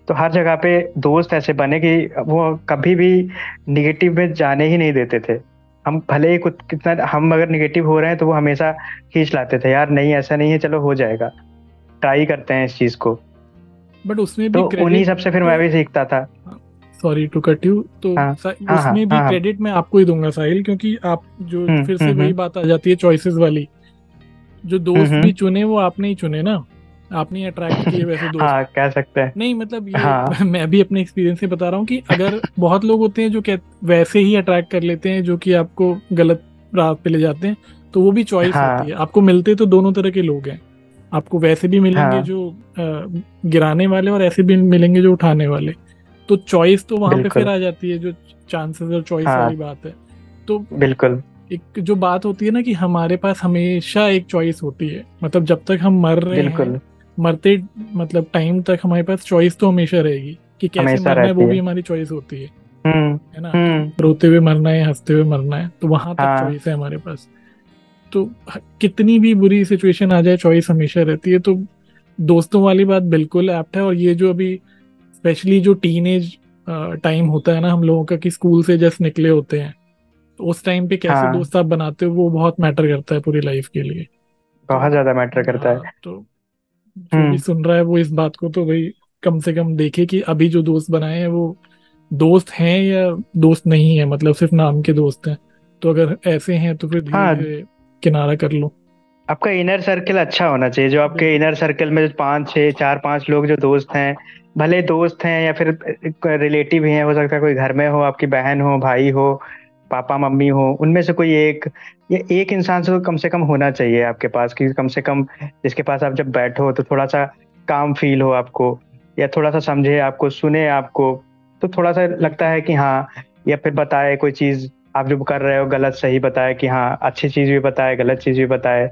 S2: तो हर जगह पे दोस्त ऐसे बने कि वो कभी भी निगेटिव में जाने ही नहीं देते थे। हम भले ही कुछ कितना, हम अगर निगेटिव हो रहे हैं तो वो हमेशा खींच लाते थे, यार नहीं, ऐसा नहीं है, चलो हो जाएगा। ट्राई करते हैं इस चीज़ को।
S1: बट उसमें भी
S2: तो उन्हीं सबसे फिर मैं भी सीखता था
S1: सॉरी टू कट यू तो
S2: हाँ, हाँ, हाँ,
S1: उसमें भी
S2: हाँ, हाँ।
S1: क्रेडिट मैं आपको ही दूँगा साहिल क्योंकि आप जो
S2: हम्म,
S1: फिर से
S2: हम्म,
S1: वही
S2: हम्म।
S1: बात आ जाती है चॉइसेस वाली जो दोस्त भी चुने वो आपने ही चुने ना आपने अट्रैक्ट किए वैसे दोस्त
S2: हाँ कह सकते हैं
S1: नहीं मतलब ये
S2: हाँ।
S1: मैं भी अपने एक्सपीरियंस से बता रहा हूँ कि अगर बहुत लोग होते हैं जो कह वैसे ही अट्रैक्ट कर लेते हैं जो कि आपको गलत राह पे ले जाते हैं तो वो भी चॉइस
S2: हाँ।
S1: होती है आपको मिलते तो दोनों तरह के लोग हैं आपको वैसे भी मिलेंगे
S2: हाँ।
S1: जो गिराने वाले और ऐसे भी मिलेंगे जो उठाने वाले। तो चॉइस तो वहाँ पे फिर आ जाती है जो चांसेस और चॉइस
S2: हाँ।
S1: वाली बात है। तो
S2: बिल्कुल।
S1: एक जो बात होती है ना कि हमारे पास हमेशा एक चॉइस होती है। मतलब जब तक हम मर रहे हैं मरते मतलब टाइम तक हमारे पास चॉइस तो हमेशा रहेगी कि कैसे मरना है वो भी हमारी चॉइस होती है।
S2: हम्म
S1: है ना?
S2: हम्म।
S1: रोते हुए मरना है हँसते हुए मरना है तो वहाँ तक
S2: हाँ।
S1: चॉइस है हमारे पास। तो कितनी भी बुरी सिचुएशन आ जाए चॉइस हमेशा रहती है तो दोस्तों वाली बात बिल्कुल एप्ट है और ये जो अभी स्पेशली जो टीनेज टाइम होता है ना हम लोगों का कि स्कूल से जस्ट निकले होते हैं तो उस टाइम पे कैसे
S2: हाँ।
S1: दोस्त आप बनाते हो वो बहुत मैटर करता है पूरी लाइफ के लिए
S2: बहुत ज़्यादा मैटर करता है
S1: हाँ, तो जो
S2: हम्म।
S1: भी सुन रहा है वो इस बात को तो भाई कम से कम देखे कि अभी जो दोस्त बनाए हैं वो दोस्त हैं या दोस्त नहीं है मतलब सिर्फ़ नाम के दोस्त हैं तो अगर ऐसे हैं तो फिर
S2: हाँ।
S1: धीरे धीरे किनारा कर लो।
S2: आपका इनर सर्कल अच्छा होना चाहिए। जो आपके इनर सर्कल में जो पाँच चार, पाँच लोग जो दोस्त हैं, भले दोस्त हैं या फिर रिलेटिव ही हैं, हो सकता है कोई घर में हो, आपकी बहन हो, भाई हो, पापा, मम्मी हो, उनमें से कोई एक, या एक इंसान से तो कम से कम होना चाहिए आपके पास, कि कम से कम जिसके पास आप जब बैठो तो थोड़ा सा काम फील हो आपको, या थोड़ा सा समझे आपको, सुने आपको तो थोड़ा सा लगता है कि हाँ या फिर बताए कोई चीज़ आप जो कर रहे हो गलत सही बताए कि हाँ अच्छी चीज़ भी बताए गलत चीज़ भी बताए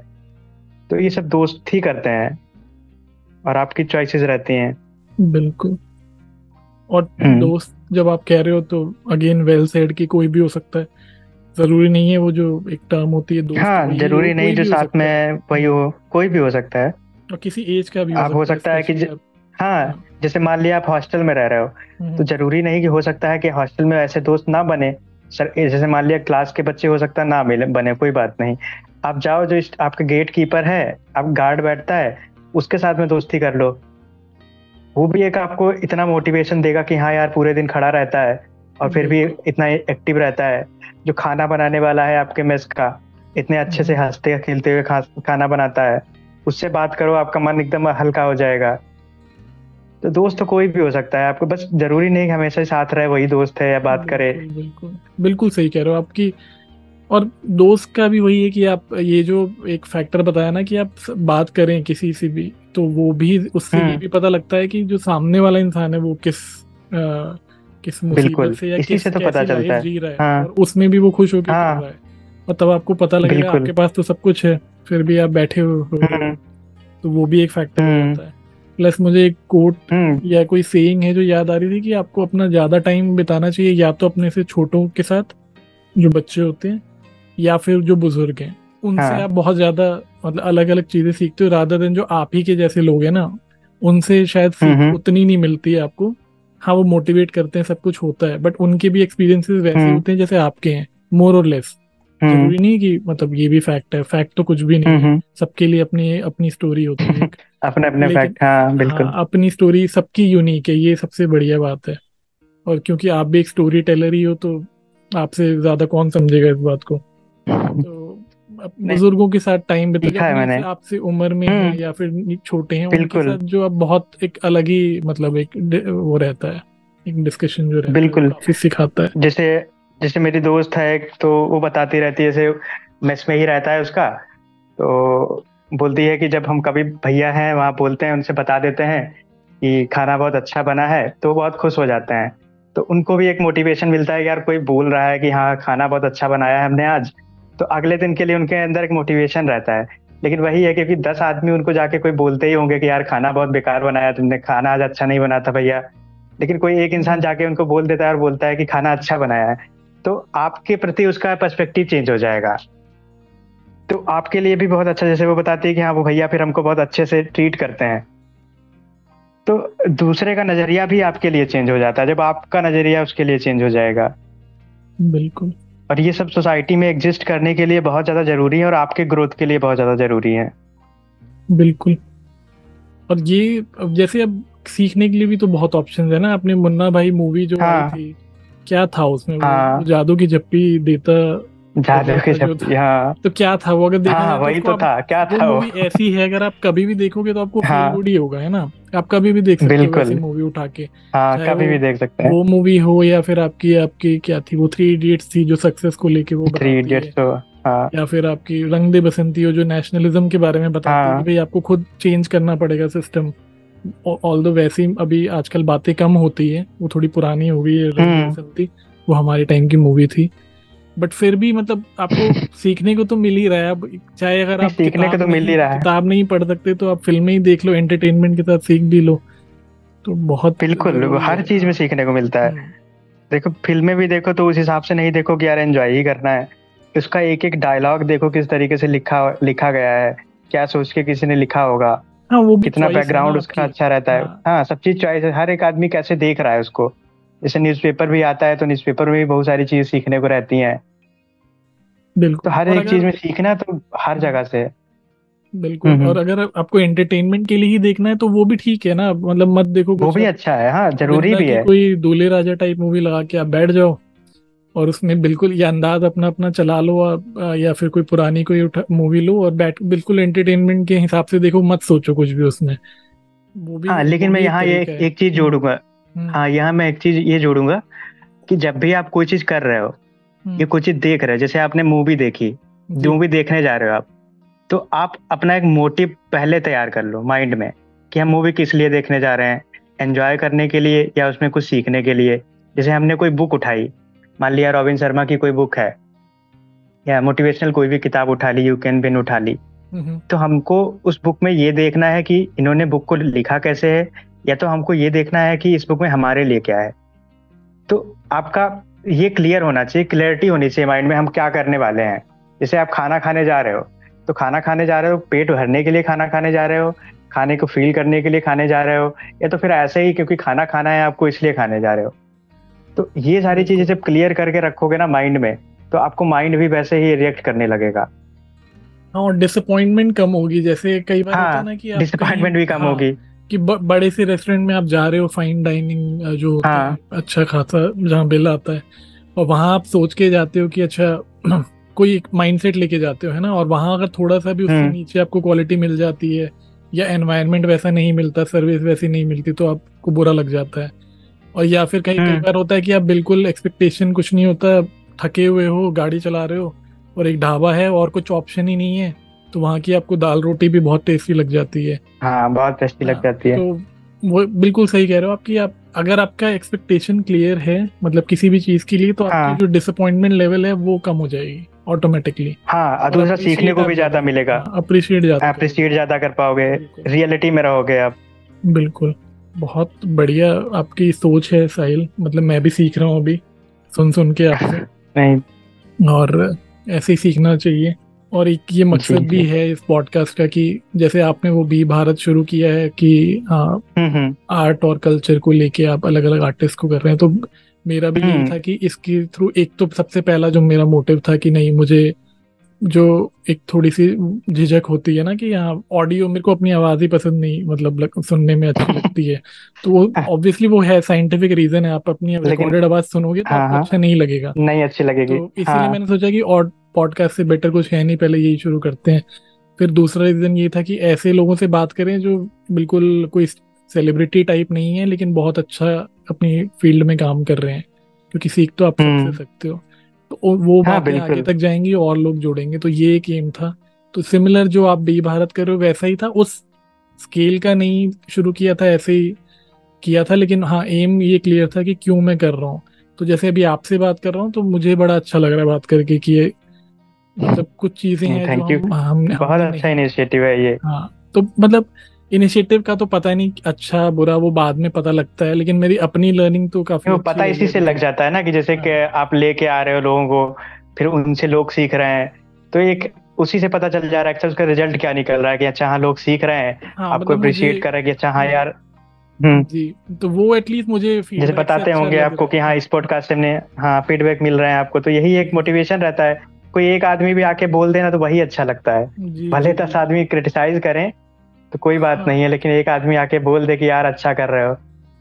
S2: तो ये सब दोस्त ही करते हैं और आपकी चॉइसेस रहती हैं।
S1: बिल्कुल। और दोस्त जब आप कह रहे हो तो अगेन वेल सेड की कोई भी हो सकता है। ज़रूरी नहीं है वो जो एक टर्म होती है
S2: दोस्त हाँ ज़रूरी नहीं जो साथ में वही हो कोई भी हो सकता है।
S1: और किसी एज का भी
S2: हो आप हो सकता है कि हाँ, हाँ। जैसे मान लिया आप हॉस्टल में रह रहे हो हम्म। तो ज़रूरी नहीं कि हो सकता है कि हॉस्टल में ऐसे दोस्त ना बने। सर जैसे मान लिया क्लास के बच्चे हो सकता है ना मिले बने कोई बात नहीं। आप जाओ जो आपका गेट कीपर है आप गार्ड बैठता है उसके साथ में दोस्ती कर लो। वो भी एक आपको इतना मोटिवेशन देगा कि हाँ यार पूरे दिन खड़ा रहता है और फिर भी इतना एक्टिव रहता है। जो खाना बनाने वाला है आपके मेस का इतने अच्छे से हम्म। हँसते खेलते हुए खाना बनाता है उससे बात करो आपका मन एकदम हल्का हो जाएगा। तो दोस्त तो कोई भी हो सकता है। आपको बस ज़रूरी नहीं हमेशा साथ रहे वही दोस्त है या बात करे।
S1: बिल्कुल बिल्कुल। सही कह रहे हो आपकी। और दोस्त का भी वही है कि आप ये जो एक फैक्टर बताया ना कि आप बात करें किसी से भी तो वो भी उससे ये हम्म। भी पता लगता है कि जो सामने वाला इंसान है वो किस आ, किस मुसीबत से या किस से तो पता चलता है। जी रहा है हाँ, और उसमें भी वो खुश होकर हाँ, रहा है। और तब आपको पता लगेगा आपके पास तो सब कुछ है फिर भी आप बैठे हो हम्म। तो वो भी एक फैक्टर हो हम्म। जाता है। प्लस मुझे एक कोट या कोई सेइंग है जो याद आ रही थी कि आपको अपना ज़्यादा टाइम बिताना चाहिए या तो अपने से छोटों के साथ जो बच्चे होते हैं या फिर जो बुज़ुर्ग हैं उनसे हाँ. आप बहुत ज़्यादा मतलब अलग अलग चीज़ें सीखते हो राधा दिन जो आप ही के जैसे लोग हैं ना उनसे शायद सीख उतनी नहीं मिलती है आपको। हाँ वो मोटिवेट करते हैं सब कुछ होता है बट उनके भी एक्सपीरियंसेस वैसे हम्म। होते हैं जैसे आपके हैं मोर और लेस ज़रूरी नहीं कि मतलब ये भी फैक्ट है फैक्ट तो कुछ भी नहीं है। सबके लिए अपनी अपनी स्टोरी होती है
S2: अपने अपने फैक्ट हाँ बिल्कुल। हाँ,
S1: अपनी स्टोरी सबकी यूनिक है ये सबसे बढ़िया बात है। और क्योंकि आप भी एक स्टोरी टेलर ही हो तो आपसे ज़्यादा कौन समझेगा इस बात को? तो बुज़ुर्गों के साथ टाइम बिता आपसे उम्र में है हम्म। या फिर छोटे हैं उनके साथ जो अब बहुत एक अलग ही मतलब एक वो रहता है एक डिस्कशन जो रहता
S2: बिल्कुल। है
S1: सिखाता है।
S2: जैसे जैसे मेरी दोस्त है तो वो बताती रहती है जैसे मेस में ही रहता है उसका तो बोलती है कि जब हम कभी भैया हैं, वहाँ बोलते हैं, उनसे बता देते हैं कि खाना बहुत अच्छा बना है तो बहुत खुश हो जाते हैं। तो उनको भी एक मोटिवेशन मिलता है यार कोई बोल रहा है कि हाँ खाना बहुत अच्छा बनाया है हमने आज। तो अगले दिन के लिए उनके अंदर एक मोटिवेशन रहता है। लेकिन वही है क्योंकि दस आदमी उनको जाके कोई बोलते ही होंगे कि यार खाना बहुत बेकार बनाया, तुमने खाना आज अच्छा नहीं बना था भैया। लेकिन कोई एक इंसान जाके उनको बोल देता है और बोलता है कि खाना अच्छा बनाया है। तो आपके प्रति उसका पर्सपेक्टिव चेंज हो जाएगा। तो आपके लिए भी बहुत अच्छा जैसे वो बताती है कि हाँ वो भैया फिर हमको बहुत अच्छे से ट्रीट करते हैं। तो दूसरे का नज़रिया भी आपके लिए चेंज हो जाता है। जब आपका नज़रिया उसके लिए चेंज हो जाएगा।
S1: बिल्कुल।
S2: और ये सब सोसाइटी में एग्जिस्ट करने के लिए बहुत ज़्यादा ज़रूरी है और आपके ग्रोथ के लिए बहुत ज़्यादा ज़रूरी है।
S1: बिल्कुल। और ये अब जैसे अब सीखने के लिए भी तो बहुत ऑप्शन है ना। अपने मुन्ना भाई मूवी जो हाँ, थी क्या था उसमें हाँ, जादू की जप्पी देता
S2: जादू के जप्पी हाँ
S1: तो क्या था? वो अगर देखा
S2: हाँ, तो वही तो, तो था क्या था
S1: वो? ऐसी है अगर आप कभी भी देखोगे तो आपको हाँ, ही होगा है ना? आप कभी भी देख सकते हो ऐसी मूवी उठा के
S2: हाँ, कभी भी देख सकते हैं।
S1: वो मूवी हो या फिर आपकी आपकी क्या थी वो थ्री इडियट्स थी जो सक्सेस को लेके वो
S2: थ्री इडियट्स तो हाँ.
S1: या फिर आपकी रंग दे बसंती हो जो नेशनलिज्म के बारे में बताती है हाँ। भाई आपको खुद चेंज करना पड़ेगा सिस्टम ऑल दो वैसे अभी आजकल बातें कम होती है वो थोड़ी पुरानी हो गई है रंग दे बसंती वो हमारे टाइम की मूवी थी। बट फिर भी मतलब आपको सीखने को तो मिल ही रहा है। अब चाहे अगर आप
S2: सीखने को तो मिल ही रहा है।
S1: किताब नहीं पढ़ सकते तो आप फ़िल्में ही देख लो एंटरटेनमेंट के साथ सीख भी लो। तो बहुत
S2: बिल्कुल हर चीज़ में सीखने को मिलता है। हम्म। देखो फ़िल्में भी देखो तो उस हिसाब से नहीं देखो कि यार एंजॉय ही करना है। उसका एक एक डायलॉग देखो किस तरीके से लिखा लिखा गया है। क्या सोच के किसी ने लिखा होगा।
S1: हाँ, वो
S2: कितना बैकग्राउंड उसका अच्छा रहता है। हाँ, हाँ सब चीज़ चॉइस है। हर एक आदमी कैसे देख रहा है उसको। जैसे न्यूज़पेपर भी आता है तो न्यूज़पेपर में भी बहुत सारी चीज़ सीखने को रहती हैं। बिल्कुल। तो हर एक चीज़ में सीखना तो हर जगह से।
S1: बिल्कुल। और अगर आपको एंटरटेनमेंट के लिए ही देखना है तो वो भी ठीक है ना? मतलब मत देखो
S2: वो भी अच्छा है हाँ ज़रूरी भी है।
S1: कोई दूल्हे राजा टाइप मूवी लगा के आप बैठ जाओ और उसमें बिल्कुल ये अंदाज अपना अपना चला लो या फिर कोई पुरानी कोई मूवी लो और बैठ बिल्कुल एंटरटेनमेंट के हिसाब से देखो मत सोचो कुछ भी उसमें।
S2: वो भी हाँ लेकिन मैं यहाँ एक चीज़ जोड़ूँगा। हाँ यहाँ मैं एक चीज़ ये जोड़ूँगा कि जब भी आप कोई चीज़ कर रहे हो ये कुछ चीज़ देख रहे हो जैसे आपने मूवी देखी मूवी देखने जा रहे हो आप तो आप अपना एक मोटिव पहले तैयार कर लो माइंड में कि हम मूवी किस लिए देखने जा रहे हैं एंजॉय करने के लिए या उसमें कुछ सीखने के लिए। जैसे हमने कोई बुक उठाई मान लिया रॉबिन शर्मा की कोई बुक है या मोटिवेशनल कोई भी किताब उठा ली यू कैन बिन उठा ली तो हमको उस बुक में ये देखना है कि इन्होंने बुक को लिखा कैसे है या तो हमको ये देखना है कि इस बुक में हमारे लिए क्या है। तो आपका ये क्लियर होना चाहिए क्लियरिटी होनी चाहिए माइंड में हम क्या करने वाले हैं। जैसे आप खाना खाने जा रहे हो तो खाना खाने जा रहे हो पेट भरने के लिए खाना खाने जा रहे हो खाने को फील करने के लिए खाने जा रहे हो या तो फिर ऐसे ही क्योंकि खाना खाना है आपको इसलिए खाने जा रहे हो। तो ये सारी चीज़ें जब क्लियर करके रखोगे ना माइंड में तो आपको माइंड भी वैसे ही रिएक्ट करने लगेगा।
S1: हाँ और डिसअपॉइंटमेंट कम होगी जैसे कई बार हाँ, होता ना कि
S2: डिसअपॉइंटमेंट भी कम हाँ, होगी।
S1: कि ब, बड़े से रेस्टोरेंट में आप जा रहे हो फाइन डाइनिंग जो होता हाँ. है अच्छा खासा जहाँ बिल आता है और वहाँ आप सोच के जाते हो कि अच्छा कोई एक माइंडसेट लेके जाते हो है ना और वहाँ अगर थोड़ा सा भी उससे हम्म। नीचे आपको क्वालिटी मिल जाती है या एनवायरनमेंट वैसा नहीं मिलता सर्विस वैसी नहीं मिलती तो आपको बुरा लग जाता है और या फिर कहीं कई हम्म। बार होता है कि आप बिल्कुल एक्सपेक्टेशन कुछ नहीं होता थके हुए हो गाड़ी चला रहे हो और एक ढाबा है और कुछ ऑप्शन ही नहीं है तो वहाँ की आपको दाल रोटी भी बहुत टेस्टी लग जाती है।
S2: हाँ बहुत टेस्टी लग हाँ, जाती है।
S1: तो वो बिल्कुल सही कह रहे हो आप कि आप अगर आपका एक्सपेक्टेशन क्लियर है मतलब किसी भी चीज़ के लिए तो हाँ. आपकी जो डिसअपॉइंटमेंट लेवल है वो कम हो जाएगी ऑटोमेटिकली
S2: हाँ दूसरा सीखने को भी ज़्यादा मिलेगा।
S1: अप्रिशिएट ज़्यादा
S2: अप्रिशिएट ज़्यादा कर पाओगे। रियलिटी में रहोगे आप।
S1: बिल्कुल। बहुत बढ़िया आपकी सोच है साहिल। मतलब मैं भी सीख रहा हूँ अभी सुन सुन के आपसे।
S2: नहीं।
S1: और ऐसे ही सीखना चाहिए। और एक ये मकसद भी है इस पॉडकास्ट का कि जैसे आपने वो बी भारत शुरू किया है कि हाँ आर्ट हम्म, हम्म। और कल्चर को लेके आप अलग अलग आर्टिस्ट को कर रहे हैं तो मेरा भी यही हम्म। था कि इसके थ्रू एक तो सबसे पहला जो मेरा मोटिव था कि नहीं मुझे जो एक थोड़ी सी झिझक होती है ना कि यहाँ ऑडियो मेरे को अपनी आवाज़ ही पसंद नहीं मतलब सुनने में अच्छी लगती है तो वो ऑब्वियसली वो है साइंटिफिक रीजन है आप अपनी रिकॉर्डेड आवाज़ सुनोगे तो हाँ, हाँ। अच्छा नहीं लगेगा
S2: नहीं अच्छी लगेगी
S1: तो इसीलिए हाँ. मैंने सोचा कि और पॉडकास्ट से बेटर कुछ है नहीं पहले यही शुरू करते हैं। फिर दूसरा रीजन ये था कि ऐसे लोगों से बात करें जो बिल्कुल कोई सेलिब्रिटी टाइप नहीं है लेकिन बहुत अच्छा अपनी फ़ील्ड में काम कर रहे हैं क्योंकि सीख तो आप हम्म। सकते हो। तो वो हाँ, बातें आगे तक जाएँगी और लोग जोड़ेंगे। तो ये एक एम था। तो सिमिलर जो आप बी भारत कर रहे हो वैसा ही था। उस स्केल का नहीं शुरू किया था ऐसे ही किया था लेकिन हाँ एम ये क्लियर था कि क्यों मैं कर रहा हूँ। तो जैसे अभी आपसे बात कर रहा हूँ तो मुझे बड़ा अच्छा लग रहा है बात करके कि ये मतलब कुछ चीज़ें हैं
S2: हम, हमने बहुत अच्छा इनिशिएटिव है ये।
S1: हाँ तो मतलब इनिशिएटिव का तो पता नहीं अच्छा बुरा वो बाद में पता लगता है लेकिन मेरी अपनी लर्निंग तो काफ़ी
S2: वो पता इसी से लग जाता है ना कि जैसे हाँ। कि आप लेके आ रहे हो लोगों को फिर उनसे लोग सीख रहे हैं। तो एक उसी से पता चल जा रहा है कि उसका रिज़ल्ट क्या निकल रहा है कि अच्छा हाँ लोग सीख रहे हैं। हाँ, आपको अप्रिशिएट कर रहे हैं कि अच्छा हाँ यार
S1: हम्म। जी तो वो एटलीस्ट मुझे
S2: जैसे बताते अच्छा होंगे आपको कि हाँ। इस पॉडकास्ट से हमने हाँ फीडबैक मिल रहा है आपको तो यही एक मोटिवेशन रहता है। कोई एक आदमी भी आके बोल देना तो वही अच्छा लगता है। भले दस आदमी क्रिटिसाइज करें तो कोई बात हाँ। नहीं है लेकिन एक आदमी आके बोल दे कि यार अच्छा कर रहे हो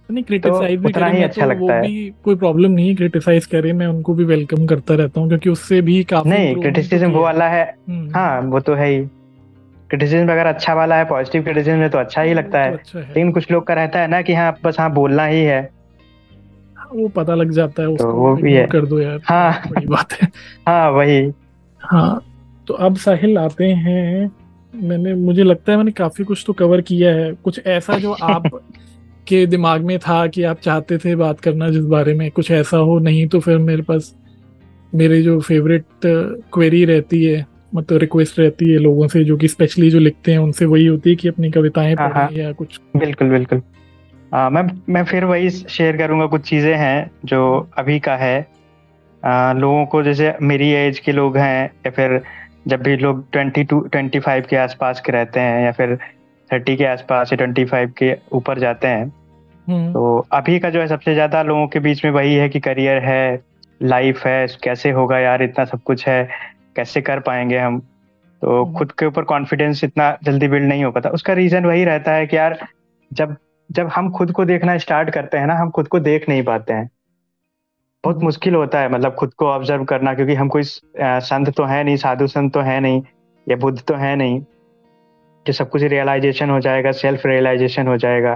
S1: नहीं क्रिटिसाइज तो भी ही अच्छा तो लगता है। भी कोई प्रॉब्लम नहीं है क्रिटिसाइज करे मैं उनको भी वेलकम करता रहता हूँ क्योंकि उससे भी काफ़ी
S2: नहीं क्रिटिसिज्म वो वाला है। हम्म। हाँ वो तो है ही। क्रिटिसिज्म अगर अच्छा वाला है पॉजिटिव क्रिटिसिज्म है तो अच्छा ही लगता है। तो अच्छा लेकिन कुछ लोग का रहता है ना कि हाँ बस हाँ बोलना ही है।
S1: हाँ, वो पता लग जाता है तो उसको तो वो भी है। कर दो यार
S2: हाँ।
S1: बड़ी बात है।
S2: हाँ वही।
S1: हाँ। तो अब साहिल आते हैं मैंने मुझे लगता है मैंने काफ़ी कुछ तो कवर किया है। कुछ ऐसा जो आप के दिमाग में था कि आप चाहते थे बात करना जिस बारे में कुछ ऐसा हो? नहीं तो फिर मेरे पास मेरे जो फेवरेट क्वेरी रहती है मतलब रिक्वेस्ट रहती है लोगों से जो कि स्पेशली जो लिखते हैं उनसे वही होती है कि अपनी कविताएँ हाँ, हाँ। पढ़ें या कुछ।
S2: बिल्कुल बिल्कुल। आ, मैं मैं फिर वही शेयर करूँगा कुछ चीज़ें हैं जो अभी का है। आ, लोगों को जैसे मेरी एज के लोग हैं या फिर जब भी लोग ट्वेंटी टू ट्वेंटी फाइव के आसपास के रहते हैं या फिर थर्टी के आसपास या ट्वेंटी फाइव के ऊपर जाते हैं हम्म। तो अभी का जो है सबसे ज़्यादा लोगों के बीच में वही है कि करियर है लाइफ है कैसे होगा यार इतना सब कुछ है कैसे कर पाएँगे हम तो हम्म। खुद के ऊपर कॉन्फिडेंस इतना जल्दी बिल्ड नहीं हो पाता उसका रीजन वही रहता है कि यार जब जब हम खुद को देखना स्टार्ट करते हैं ना हम खुद को देख नहीं पाते हैं बहुत मुश्किल होता है मतलब खुद को ऑब्ज़र्व करना, क्योंकि हम कोई संत तो है नहीं, साधु संत तो है नहीं, या बुद्ध तो है नहीं कि सब कुछ रियलाइजेशन हो जाएगा सेल्फ रियलाइजेशन हो जाएगा।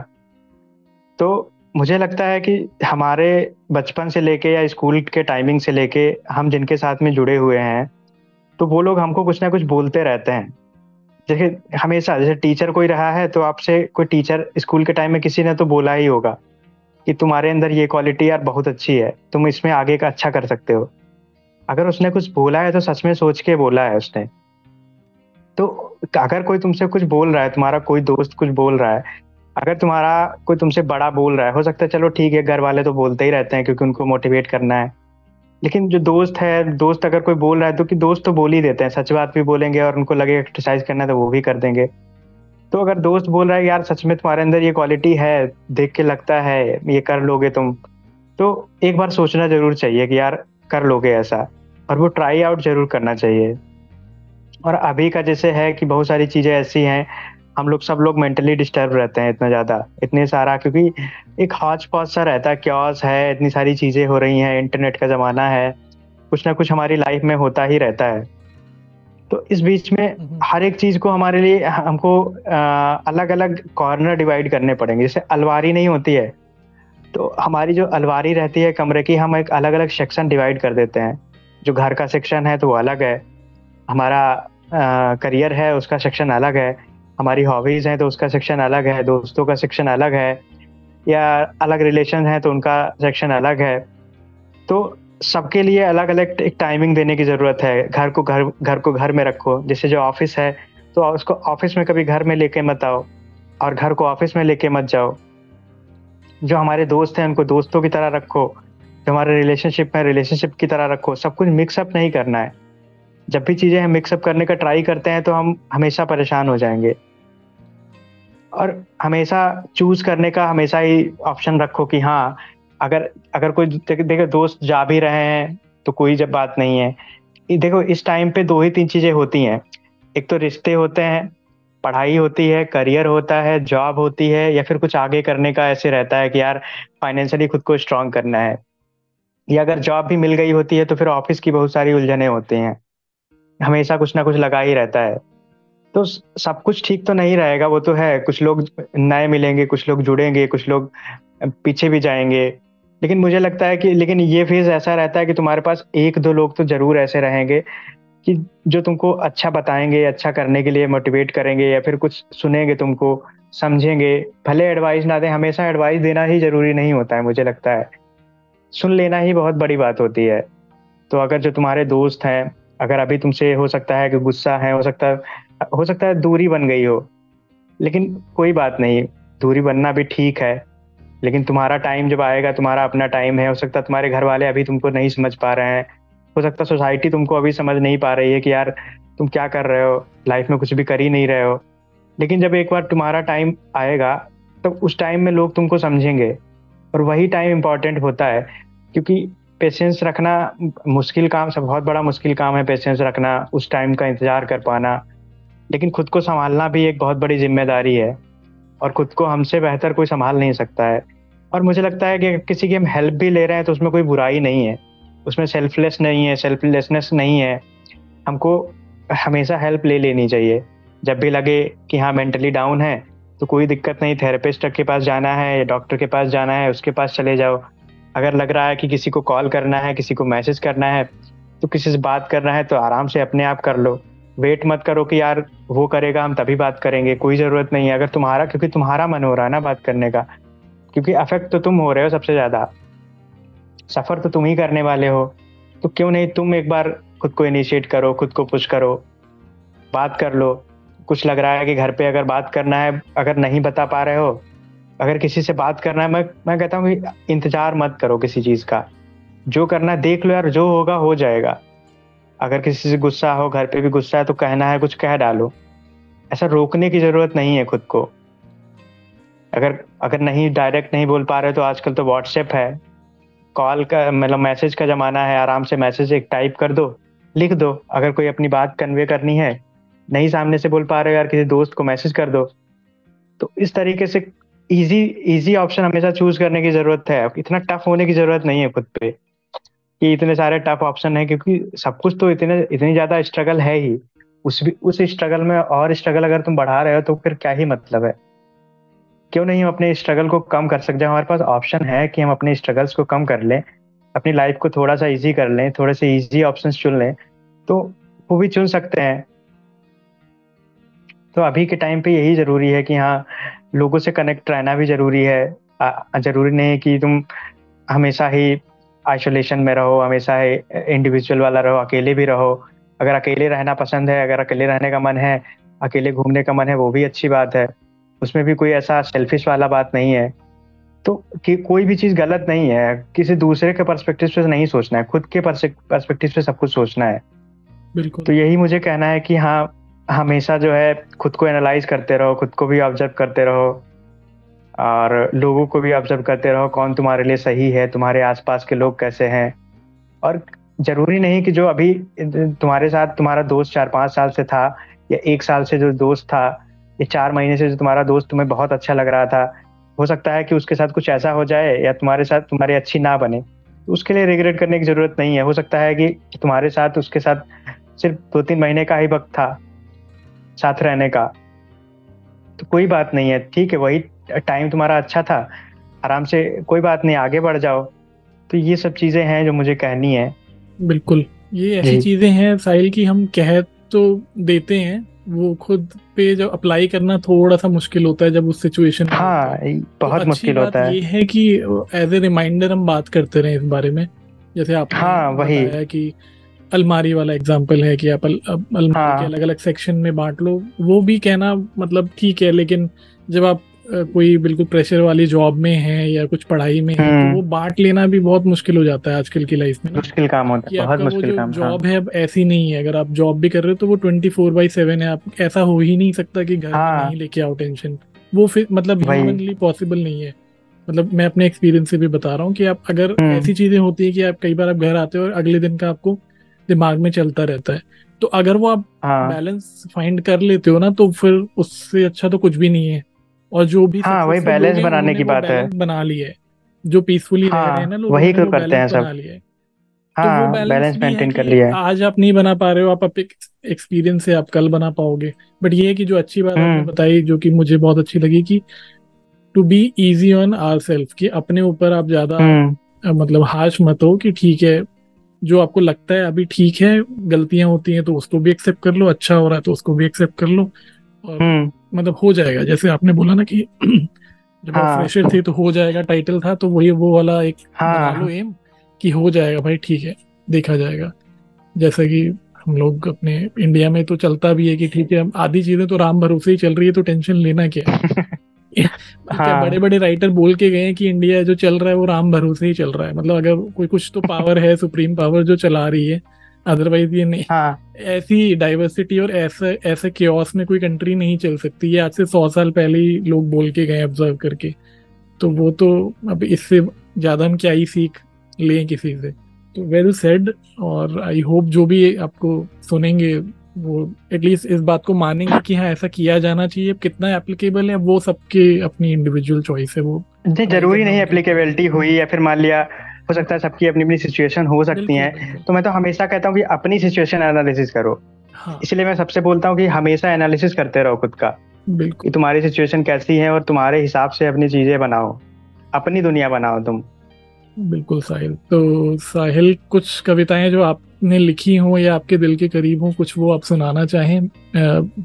S2: तो मुझे लगता है कि हमारे बचपन से लेके या स्कूल के टाइमिंग से लेके हम जिनके साथ में जुड़े हुए हैं तो वो लोग हमको कुछ ना कुछ बोलते रहते हैं। जैसे हमेशा, जैसे टीचर कोई रहा है तो आपसे कोई टीचर स्कूल के टाइम में किसी ने तो बोला ही होगा। कि तुम्हारे अंदर ये क्वालिटी यार बहुत अच्छी है। तुम इसमें आगे का अच्छा कर सकते हो। अगर उसने कुछ बोला है तो सच में सोच के बोला है उसने। तो अगर कोई तुमसे कुछ बोल रहा है, तुम्हारा कोई दोस्त कुछ बोल रहा है, अगर तुम्हारा कोई तुमसे बड़ा बोल रहा है, हो सकता है चलो ठीक है, घर वाले तो बोलते ही रहते हैं क्योंकि उनको मोटिवेट करना है। लेकिन जो दोस्त है, दोस्त अगर कोई बोल रहा है तो कि दोस्त तो बोल ही देते हैं, सच बात भी बोलेंगे और उनको लगे एक्सरसाइज करना है तो वो भी कर देंगे। तो अगर दोस्त बोल रहा है, यार, सच में तुम्हारे अंदर ये क्वालिटी है, देख के लगता है, ये कर लोगे तुम। तो एक बार सोचना ज़रूर चाहिए कि, यार, कर लोगे ऐसा। और वो ट्राई आउट ज़रूर करना चाहिए। और अभी का जैसे है कि बहुत सारी चीज़ें ऐसी हैं, हम लोग, सब लोग मेंटली डिस्टर्ब रहते हैं इतना ज़्यादा, इतने सारा, क्योंकि एक हॉच पॉच सा रहता है क्योस है, इतनी सारी चीज़ें हो रही हैं इंटरनेट का ज़माना है, कुछ ना कुछ हमारी लाइफ में होता ही रहता है। तो इस बीच में। हर एक चीज़ को हमारे लिए हमको अलग अलग कॉर्नर डिवाइड करने पड़ेंगे। जैसे अलवारी नहीं होती है तो हमारी जो अलवारी रहती है कमरे की हम एक अलग अलग सेक्शन डिवाइड कर देते हैं। जो घर का सेक्शन है तो वो अलग है हमारा करियर है उसका सेक्शन अलग है हमारी हॉबीज़ हैं तो उसका सेक्शन अलग है दोस्तों का सेक्शन अलग है या अलग रिलेशन है तो उनका सेक्शन अलग है। तो सबके लिए अलग अलग एक टाइमिंग देने की ज़रूरत है। घर को घर घर को घर में रखो। जैसे जो ऑफ़िस है तो उसको ऑफ़िस में कभी घर में लेके मत आओ और घर को ऑफ़िस में लेके मत जाओ। जो हमारे दोस्त हैं, उनको दोस्तों की तरह रखो। जो हमारे रिलेशनशिप है रिलेशनशिप की तरह रखो। सब कुछ मिक्सअप नहीं करना है। जब भी चीज़ें हम मिक्सअप करने का ट्राई करते हैं तो हम हमेशा परेशान हो जाएँगे। और हमेशा चूज़ करने का हमेशा ही ऑप्शन रखो कि हाँ अगर अगर कोई देखो दोस्त जा भी रहे हैं तो कोई जब बात नहीं है। देखो, इस टाइम पे दो ही तीन चीज़ें होती हैं। एक तो रिश्ते होते हैं, पढ़ाई होती है करियर होता है जॉब होती है, या फिर कुछ आगे करने का ऐसे रहता है कि यार फाइनेंशियली खुद को स्ट्रांग करना है। या अगर जॉब भी मिल गई होती है तो फिर ऑफ़िस की बहुत सारी उलझने होती हैं। हमेशा कुछ ना कुछ लगा ही रहता है। तो सब कुछ ठीक तो नहीं रहेगा, वो तो है। कुछ लोग नए मिलेंगे, कुछ लोग जुड़ेंगे, कुछ लोग पीछे भी जाएँगे। लेकिन मुझे लगता है कि, लेकिन ये फ़ेज़ ऐसा रहता है कि तुम्हारे पास एक दो लोग तो ज़रूर ऐसे रहेंगे कि जो तुमको अच्छा बताएँगे अच्छा करने के लिए मोटिवेट करेंगे या फिर कुछ सुनेंगे तुमको, समझेंगे। भले एडवाइस ना दें, हमेशा एडवाइस देना ही ज़रूरी नहीं होता है, मुझे लगता है। सुन लेना ही बहुत बड़ी बात होती है। तो अगर जो तुम्हारे दोस्त हैं, अगर अभी तुमसे हो सकता है कि गुस्सा है, हो सकता है, हो सकता है दूरी बन गई हो, लेकिन कोई बात नहीं, दूरी बनना भी ठीक है। लेकिन तुम्हारा टाइम जब आएगा, तुम्हारा अपना टाइम है, हो सकता है तुम्हारे घर वाले अभी तुमको नहीं समझ पा रहे हैं। हो सकता है सोसाइटी तुमको अभी समझ नहीं पा रही है कि यार, तुम क्या कर रहे हो? लाइफ में कुछ भी कर ही नहीं रहे हो। लेकिन जब एक बार तुम्हारा टाइम आएगा तो उस टाइम में लोग तुमको समझेंगे। और वही टाइम इंपॉर्टेंट होता है, क्योंकि पेशेंस रखना मुश्किल काम, सब बहुत बड़ा मुश्किल काम है पेशेंस रखना, उस टाइम का इंतज़ार कर पाना। लेकिन खुद को संभालना भी एक बहुत बड़ी ज़िम्मेदारी है। और खुद को हमसे बेहतर कोई संभाल नहीं सकता है। और मुझे लगता है कि किसी की हम हेल्प भी ले रहे हैं तो उसमें कोई बुराई नहीं है। उसमें सेल्फलेस नहीं है सेल्फलेसनेस नहीं है। हमको हमेशा हेल्प ले लेनी चाहिए। जब भी लगे कि हाँ मेंटली डाउन है तो कोई दिक्कत नहीं। थेरेपिस्ट के पास जाना है या डॉक्टर के पास जाना है, उसके पास चले जाओ। अगर लग रहा है कि किसी को कॉल करना है, किसी को मैसेज करना है तो किसी से बात करना है तो आराम से अपने आप कर लो। वेट मत करो कि यार वो करेगा, हम तभी बात करेंगे, कोई ज़रूरत नहीं है। अगर तुम्हारा, क्योंकि तुम्हारा मन हो रहा है ना बात करने का, क्योंकि अफेक्ट तो तुम हो रहे हो सबसे ज़्यादा। सफ़र तो तुम ही करने वाले हो। तो क्यों नहीं तुम एक बार खुद को इनिशिएट करो, खुद को पुश करो, बात कर लो। कुछ लग रहा है कि घर पे अगर बात करना है, अगर नहीं बता पा रहे हो, अगर किसी से बात करना है, मैं मैं कहता हूँ कि इंतज़ार मत करो किसी चीज़ का। जो करना देख लो यार, जो होगा हो जाएगा। अगर किसी से गुस्सा हो, घर पे भी गुस्सा है तो कहना है, कुछ कह डालो। ऐसा रोकने की ज़रूरत नहीं है खुद को। अगर अगर नहीं डायरेक्ट नहीं बोल पा रहे तो आजकल तो व्हाट्सएप है। कॉल का मतलब मैसेज का जमाना है, आराम से मैसेज एक टाइप कर दो, लिख दो। अगर कोई अपनी बात कन्वे करनी है, नहीं सामने से बोल पा रहे हो यार, किसी दोस्त को मैसेज कर दो। तो इस तरीके से इजी इजी ऑप्शन हमेशा चूज़ करने की ज़रूरत है। इतना टफ होने की ज़रूरत नहीं है खुद पे। कि इतने सारे टफ ऑप्शन है, क्योंकि सब कुछ तो इतने, इतनी ज़्यादा स्ट्रगल है ही। उस भी, उस स्ट्रगल में और स्ट्रगल अगर तुम बढ़ा रहे हो तो फिर क्या ही मतलब है? क्यों नहीं हम अपने स्ट्रगल को कम कर सकते? हैं हमारे पास ऑप्शन है कि हम अपने स्ट्रगल्स को कम कर लें, अपनी लाइफ को थोड़ा सा इजी कर लें, थोड़े से इजी ऑप्शंस चुन लें तो वो भी चुन सकते हैं। तो अभी के टाइम पे यही ज़रूरी है कि हाँ लोगों से कनेक्ट रहना भी ज़रूरी है। ज़रूरी नहीं है कि तुम हमेशा ही आइसोलेशन में रहो हमेशा इंडिविजुअल वाला रहो अकेले भी रहो। अगर अकेले रहना पसंद है अगर अकेले रहने का मन है अकेले घूमने का मन है वो भी अच्छी बात है। उसमें भी कोई ऐसा सेल्फिश वाला बात नहीं है। तो कि कोई भी चीज़ गलत नहीं है किसी दूसरे के पर्सपेक्टिव से नहीं सोचना है खुद के पर्सपेक्टिव से सब कुछ सोचना है।
S1: बिल्कुल।
S2: तो यही मुझे कहना है कि हाँ हमेशा जो है खुद को एनालाइज करते रहो खुद को भी ऑब्ज़र्व करते रहो। और लोगों को भी ऑब्ज़र्व करते रहो, कौन तुम्हारे लिए सही है, तुम्हारे आसपास के लोग कैसे हैं? और ज़रूरी नहीं कि जो अभी तुम्हारे साथ तुम्हारा दोस्त चार पाँच साल से था, या एक साल से जो दोस्त था, या चार महीने से जो तुम्हारा दोस्त तुम्हें बहुत अच्छा लग रहा था, हो सकता है कि उसके साथ कुछ ऐसा हो जाए, या तुम्हारे साथ तुम्हारी अच्छी ना बने। तो उसके लिए रिग्रेट करने की ज़रूरत नहीं है। हो सकता है कि तुम्हारे साथ उसके साथ सिर्फ़ दो तीन महीने का ही वक्त था, साथ रहने का। तो कोई बात नहीं है। ठीक है, वही टाइम तुम्हारा अच्छा था आराम से कोई बात नहीं आगे बढ़ जाओ। तो ये सब चीज़ें हैं जो मुझे कहनी है।
S1: बिल्कुल। ये ऐसी चीज़ें हैं साहिल की हम कह तो देते हैं वो खुद पे जब अप्लाई करना थोड़ा सा मुश्किल होता है जब उस सिचुएशन में
S2: हाँ बहुत तो मुश्किल होता है।
S1: ये है कि एज ए रिमाइंडर हम बात करते रहे इस बारे में। जैसे आप
S2: हाँ वही।
S1: है कि अलमारी वाला एग्ज़ाम्पल है कि आप अल, अलमारी हाँ. के अलग अलग सेक्शन में बांट लो। वो भी कहना मतलब ठीक है लेकिन जब आप कोई बिल्कुल प्रेशर वाली जॉब में है या कुछ पढ़ाई में है तो हम्म। वो बांट लेना भी बहुत मुश्किल हो जाता है आजकल की लाइफ में
S2: मुश्किल काम होता है बहुत मुश्किल काम
S1: जॉब हाँ। है अब ऐसी नहीं है अगर आप जॉब भी कर रहे हो तो वो ट्वेंटी फोर बाई सेवन है आप ऐसा हो ही नहीं सकता कि घर हाँ। नहीं लेके आओ टेंशन वो फिर मतलब ह्यूमनली पॉसिबल नहीं है मतलब मैं अपने एक्सपीरियंस से भी बता रहा हूँ कि आप अगर हम्म। ऐसी चीज़ें होती है कि आप कई बार आप घर आते हो और अगले दिन का आपको दिमाग में चलता रहता है तो अगर वो आप बैलेंस हाँ। फाइंड कर लेते हो ना तो फिर उससे अच्छा तो कुछ भी नहीं है और जो भी
S2: हाँ वही बैलेंस बनाने की बात है।
S1: बना ली है। जो पीसफुली हाँ, रह रहे हैं ना लोग
S2: वही तो करते हैं सब। बना है। हाँ, तो बैलेंस मेंटेन कर लिया
S1: आज आप नहीं बना पा रहे हो आप एक्सपीरियंस से आप कल बना पाओगे। बट ये है कि जो अच्छी बात आपने हम्म। बताई जो कि मुझे बहुत अच्छी लगी कि to be easy on ourself कि अपने ऊपर आप ज़्यादा हम्म। मतलब हाश मत हो कि ठीक है जो आपको लगता है अभी ठीक है गलतियाँ होती हैं तो उसको भी एक्सेप्ट कर लो अच्छा हो रहा है तो उसको भी एक्सेप्ट कर लो। और हम्म। मतलब हो जाएगा जैसे आपने बोला ना कि जब हाँ. फ्रेशर थे तो हो जाएगा टाइटल था तो वही वो वाला एक हाँ. एम कि हो जाएगा भाई ठीक है देखा जाएगा जैसा कि हम लोग अपने इंडिया में तो चलता भी है कि ठीक है आधी चीज़ें तो राम भरोसे ही चल रही है तो टेंशन लेना क्या हाँ. बड़े बड़े राइटर बोल के गए कि इंडिया जो चल रहा है वो राम भरोसे ही चल रहा है मतलब अगर कोई कुछ तो पावर है सुप्रीम पावर जो चला रही है अदरवाइज़ ये नहीं। हाँ. ऐसी डाइवर्सिटी और ऐसे ऐसे क्योस में कोई कंट्री नहीं चल सकती। ये आज से सौ साल पहले ही लोग बोल के गए ऑब्ज़र्व करके। तो वो तो अब इससे ज़्यादा हम क्या ही सीख लें किसी से। तो वेल सेड और आई होप जो भी आपको सुनेंगे वो एटलीस्ट इस बात को मानेंगे कि हाँ ऐसा किया जाना चाहिए। कितना एप्लीकेबल है वो सबके अपनी इंडिविजुअल चॉइस है वो
S2: नहीं ज़रूरी नहीं एप्लीकेबिलिटी हुई या फिर मान लिया हो सकता है सबकी अपनी अपनी सिचुएशन हो सकती है। तो मैं तो हमेशा कहता हूँ कि अपनी सिचुएशन एनालिसिस करो। हाँ. इसलिए मैं सबसे बोलता हूँ कि हमेशा एनालिसिस करते रहो खुद का। कि तुम्हारी सिचुएशन कैसी है और तुम्हारे हिसाब से अपनी चीज़ें बनाओ। अपनी दुनिया बनाओ तुम।
S1: बिल्कुल साहिल। तो साहिल कुछ कविताएँ जो आपने लिखी हो या आपके दिल के करीब हो कुछ वो आप सुनाना चाहें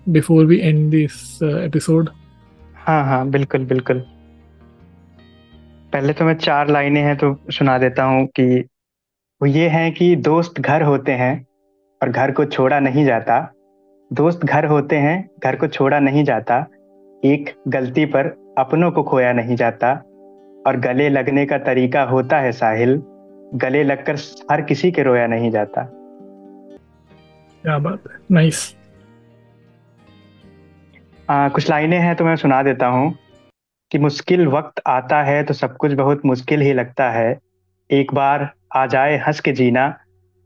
S1: before we end this episode
S2: हाँ हाँ बिल्कुल बिल्कुल। पहले तो मैं चार लाइनें हैं तो सुना देता हूँ कि वो ये हैं कि दोस्त घर होते हैं और घर को छोड़ा नहीं जाता। दोस्त घर होते हैं घर को छोड़ा नहीं जाता। एक गलती पर अपनों को खोया नहीं जाता। और गले लगने का तरीका होता है साहिल गले लगकर हर किसी के रोया नहीं जाता।
S1: क्या बात है नाइस
S2: कुछ लाइनें हैं तो मैं सुना देता हूँ। कि मुश्किल वक्त आता है तो सब कुछ बहुत मुश्किल ही लगता है। एक बार आ जाए हंस के जीना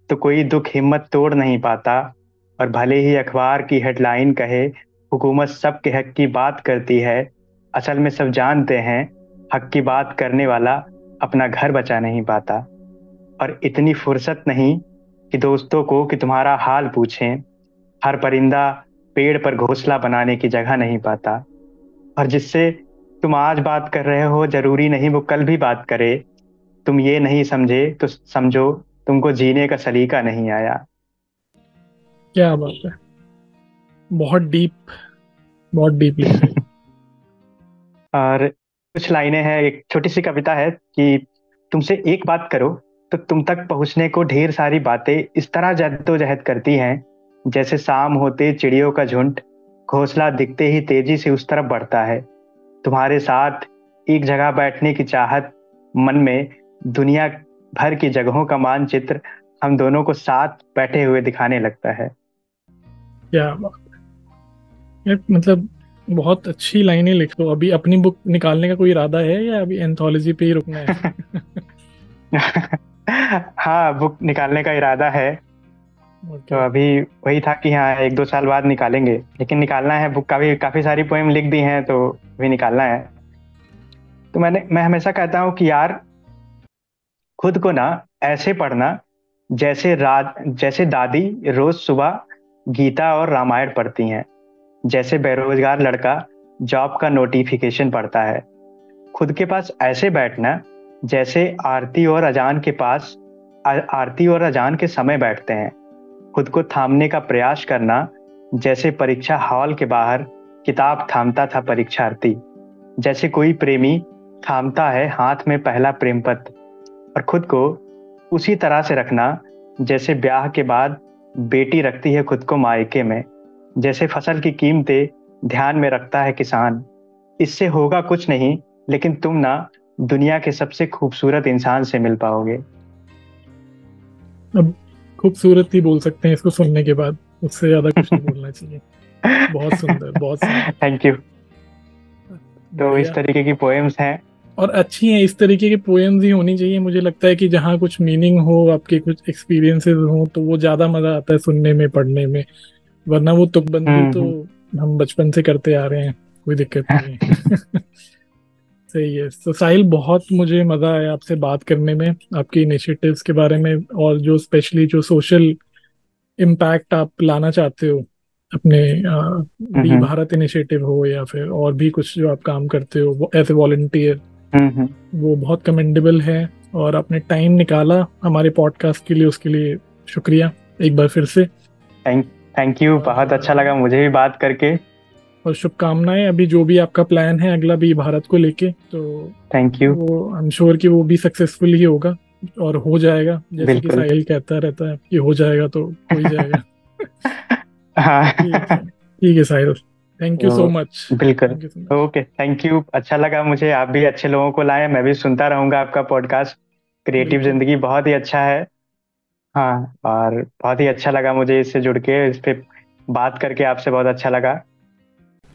S2: तो कोई दुख हिम्मत तोड़ नहीं पाता और भले ही अखबार की हेडलाइन कहे, हुकूमत सब के हक की बात करती है, असल में सब जानते हैं, हक की बात करने वाला अपना घर बचा नहीं पाता। और इतनी फुर्सत नहीं कि दोस्तों को कि तुम्हारा हाल पूछें, हर परिंदा पेड़ पर घोंसला बनाने की जगह नहीं पाता। और जिससे तुम आज बात कर रहे हो ज़रूरी नहीं वो कल भी बात करे। तुम ये नहीं समझे तो समझो तुमको जीने का सलीका नहीं आया।
S1: क्या बात है। बहुत डीप बहुत डीप
S2: और कुछ लाइनें हैं एक छोटी सी कविता है कि तुमसे एक बात करो तो तुम तक पहुँचने को ढेर सारी बातें इस तरह जद्दोजहद करती हैं जैसे शाम होते चिड़ियों का झुंड घोंसला दिखते ही तेज़ी से उस तरफ़ बढ़ता है। तुम्हारे साथ एक जगह बैठने की चाहत मन में दुनिया भर की जगहों का मानचित्र हम दोनों को साथ बैठे हुए दिखाने लगता है।
S1: क्या मतलब बहुत अच्छी लाइनें लिख दो अभी अपनी बुक निकालने का कोई इरादा है या अभी एंथोलॉजी पे ही रुकना है?
S2: हाँ बुक निकालने का इरादा है। तो अभी वही था कि हाँ एक दो साल बाद निकालेंगे। लेकिन निकालना है बुक का भी काफ़ी सारी पोएम लिख दी हैं तो अभी निकालना है। तो मैंने मैं हमेशा कहता हूँ कि यार खुद को ना ऐसे पढ़ना जैसे रात जैसे दादी रोज सुबह गीता और रामायण पढ़ती हैं जैसे बेरोजगार लड़का जॉब का नोटिफिकेशन पढ़ता है। खुद के पास ऐसे बैठना जैसे आरती और अजान के पास आरती और अजान के समय बैठते हैं। खुद को थामने का प्रयास करना, जैसे परीक्षा हॉल के बाहर किताब थामता था परीक्षार्थी। जैसे कोई प्रेमी थामता है हाथ में पहला प्रेम पत्र और खुद को उसी तरह से रखना, जैसे ब्याह के बाद बेटी रखती है खुद को मायके में, जैसे फ़सल की कीमतें ध्यान में रखता है किसान। इससे होगा कुछ नहीं, लेकिन तुम ना दुनिया के सबसे खूबसूरत इंसान से मिल पाओगे।
S1: अब खूबसूरत ही बोल सकते हैं इसको सुनने के बाद। उससे ज़्यादा कुछ नहीं बोलना चाहिए। बहुत सुंदर बहुत
S2: थैंक यू तो इस तरीके की पोएम्स हैं।
S1: और अच्छी हैं इस तरीके की पोएम्स ही होनी चाहिए। मुझे लगता है कि जहाँ कुछ मीनिंग हो आपके कुछ एक्सपीरियंसेस हो तो वो ज़्यादा मज़ा आता है सुनने में पढ़ने में। वरना वो तुकबंदी हम्म, तो हम्म। हम बचपन से करते आ रहे हैं कोई दिक्कत नहीं है। सही है। तो साहिल बहुत मुझे मज़ा आया आपसे बात करने में आपके इनिशिएटिव्स के बारे में और जो स्पेशली जो सोशल इम्पैक्ट आप लाना चाहते हो अपने बी हम्म, भारत इनिशिएटिव हो या फिर और भी कुछ जो आप काम करते हो एज ए वॉल्टियर वो बहुत कमेंडेबल है और आपने टाइम निकाला हमारे पॉडकास्ट के लिए उसके लिए शुक्रिया एक बार फिर से।
S2: थैंक थैंक यू बहुत अच्छा लगा मुझे भी बात करके।
S1: और शुभकामनाएँ। अभी जो भी आपका प्लान है अगला भी भारत को लेके तो
S2: थैंक यू
S1: वो आई एम श्योर कि वो भी सक्सेसफुल ही होगा और हो जाएगा। जैसे कि साहिल कहता रहता है कि हो जाएगा तो हो ही जाएगा।
S2: हाँ।
S1: ठीक है Sahil. Thank you so much
S2: बिल्कुल। ओके थैंक यू अच्छा लगा मुझे आप भी अच्छे लोगों को लाए। मैं भी सुनता रहूँगा आपका पॉडकास्ट क्रिएटिव ज़िंदगी बहुत ही अच्छा है। हाँ और बहुत ही अच्छा लगा मुझे इससे जुड़ के इस पे बात करके आपसे बहुत अच्छा लगा।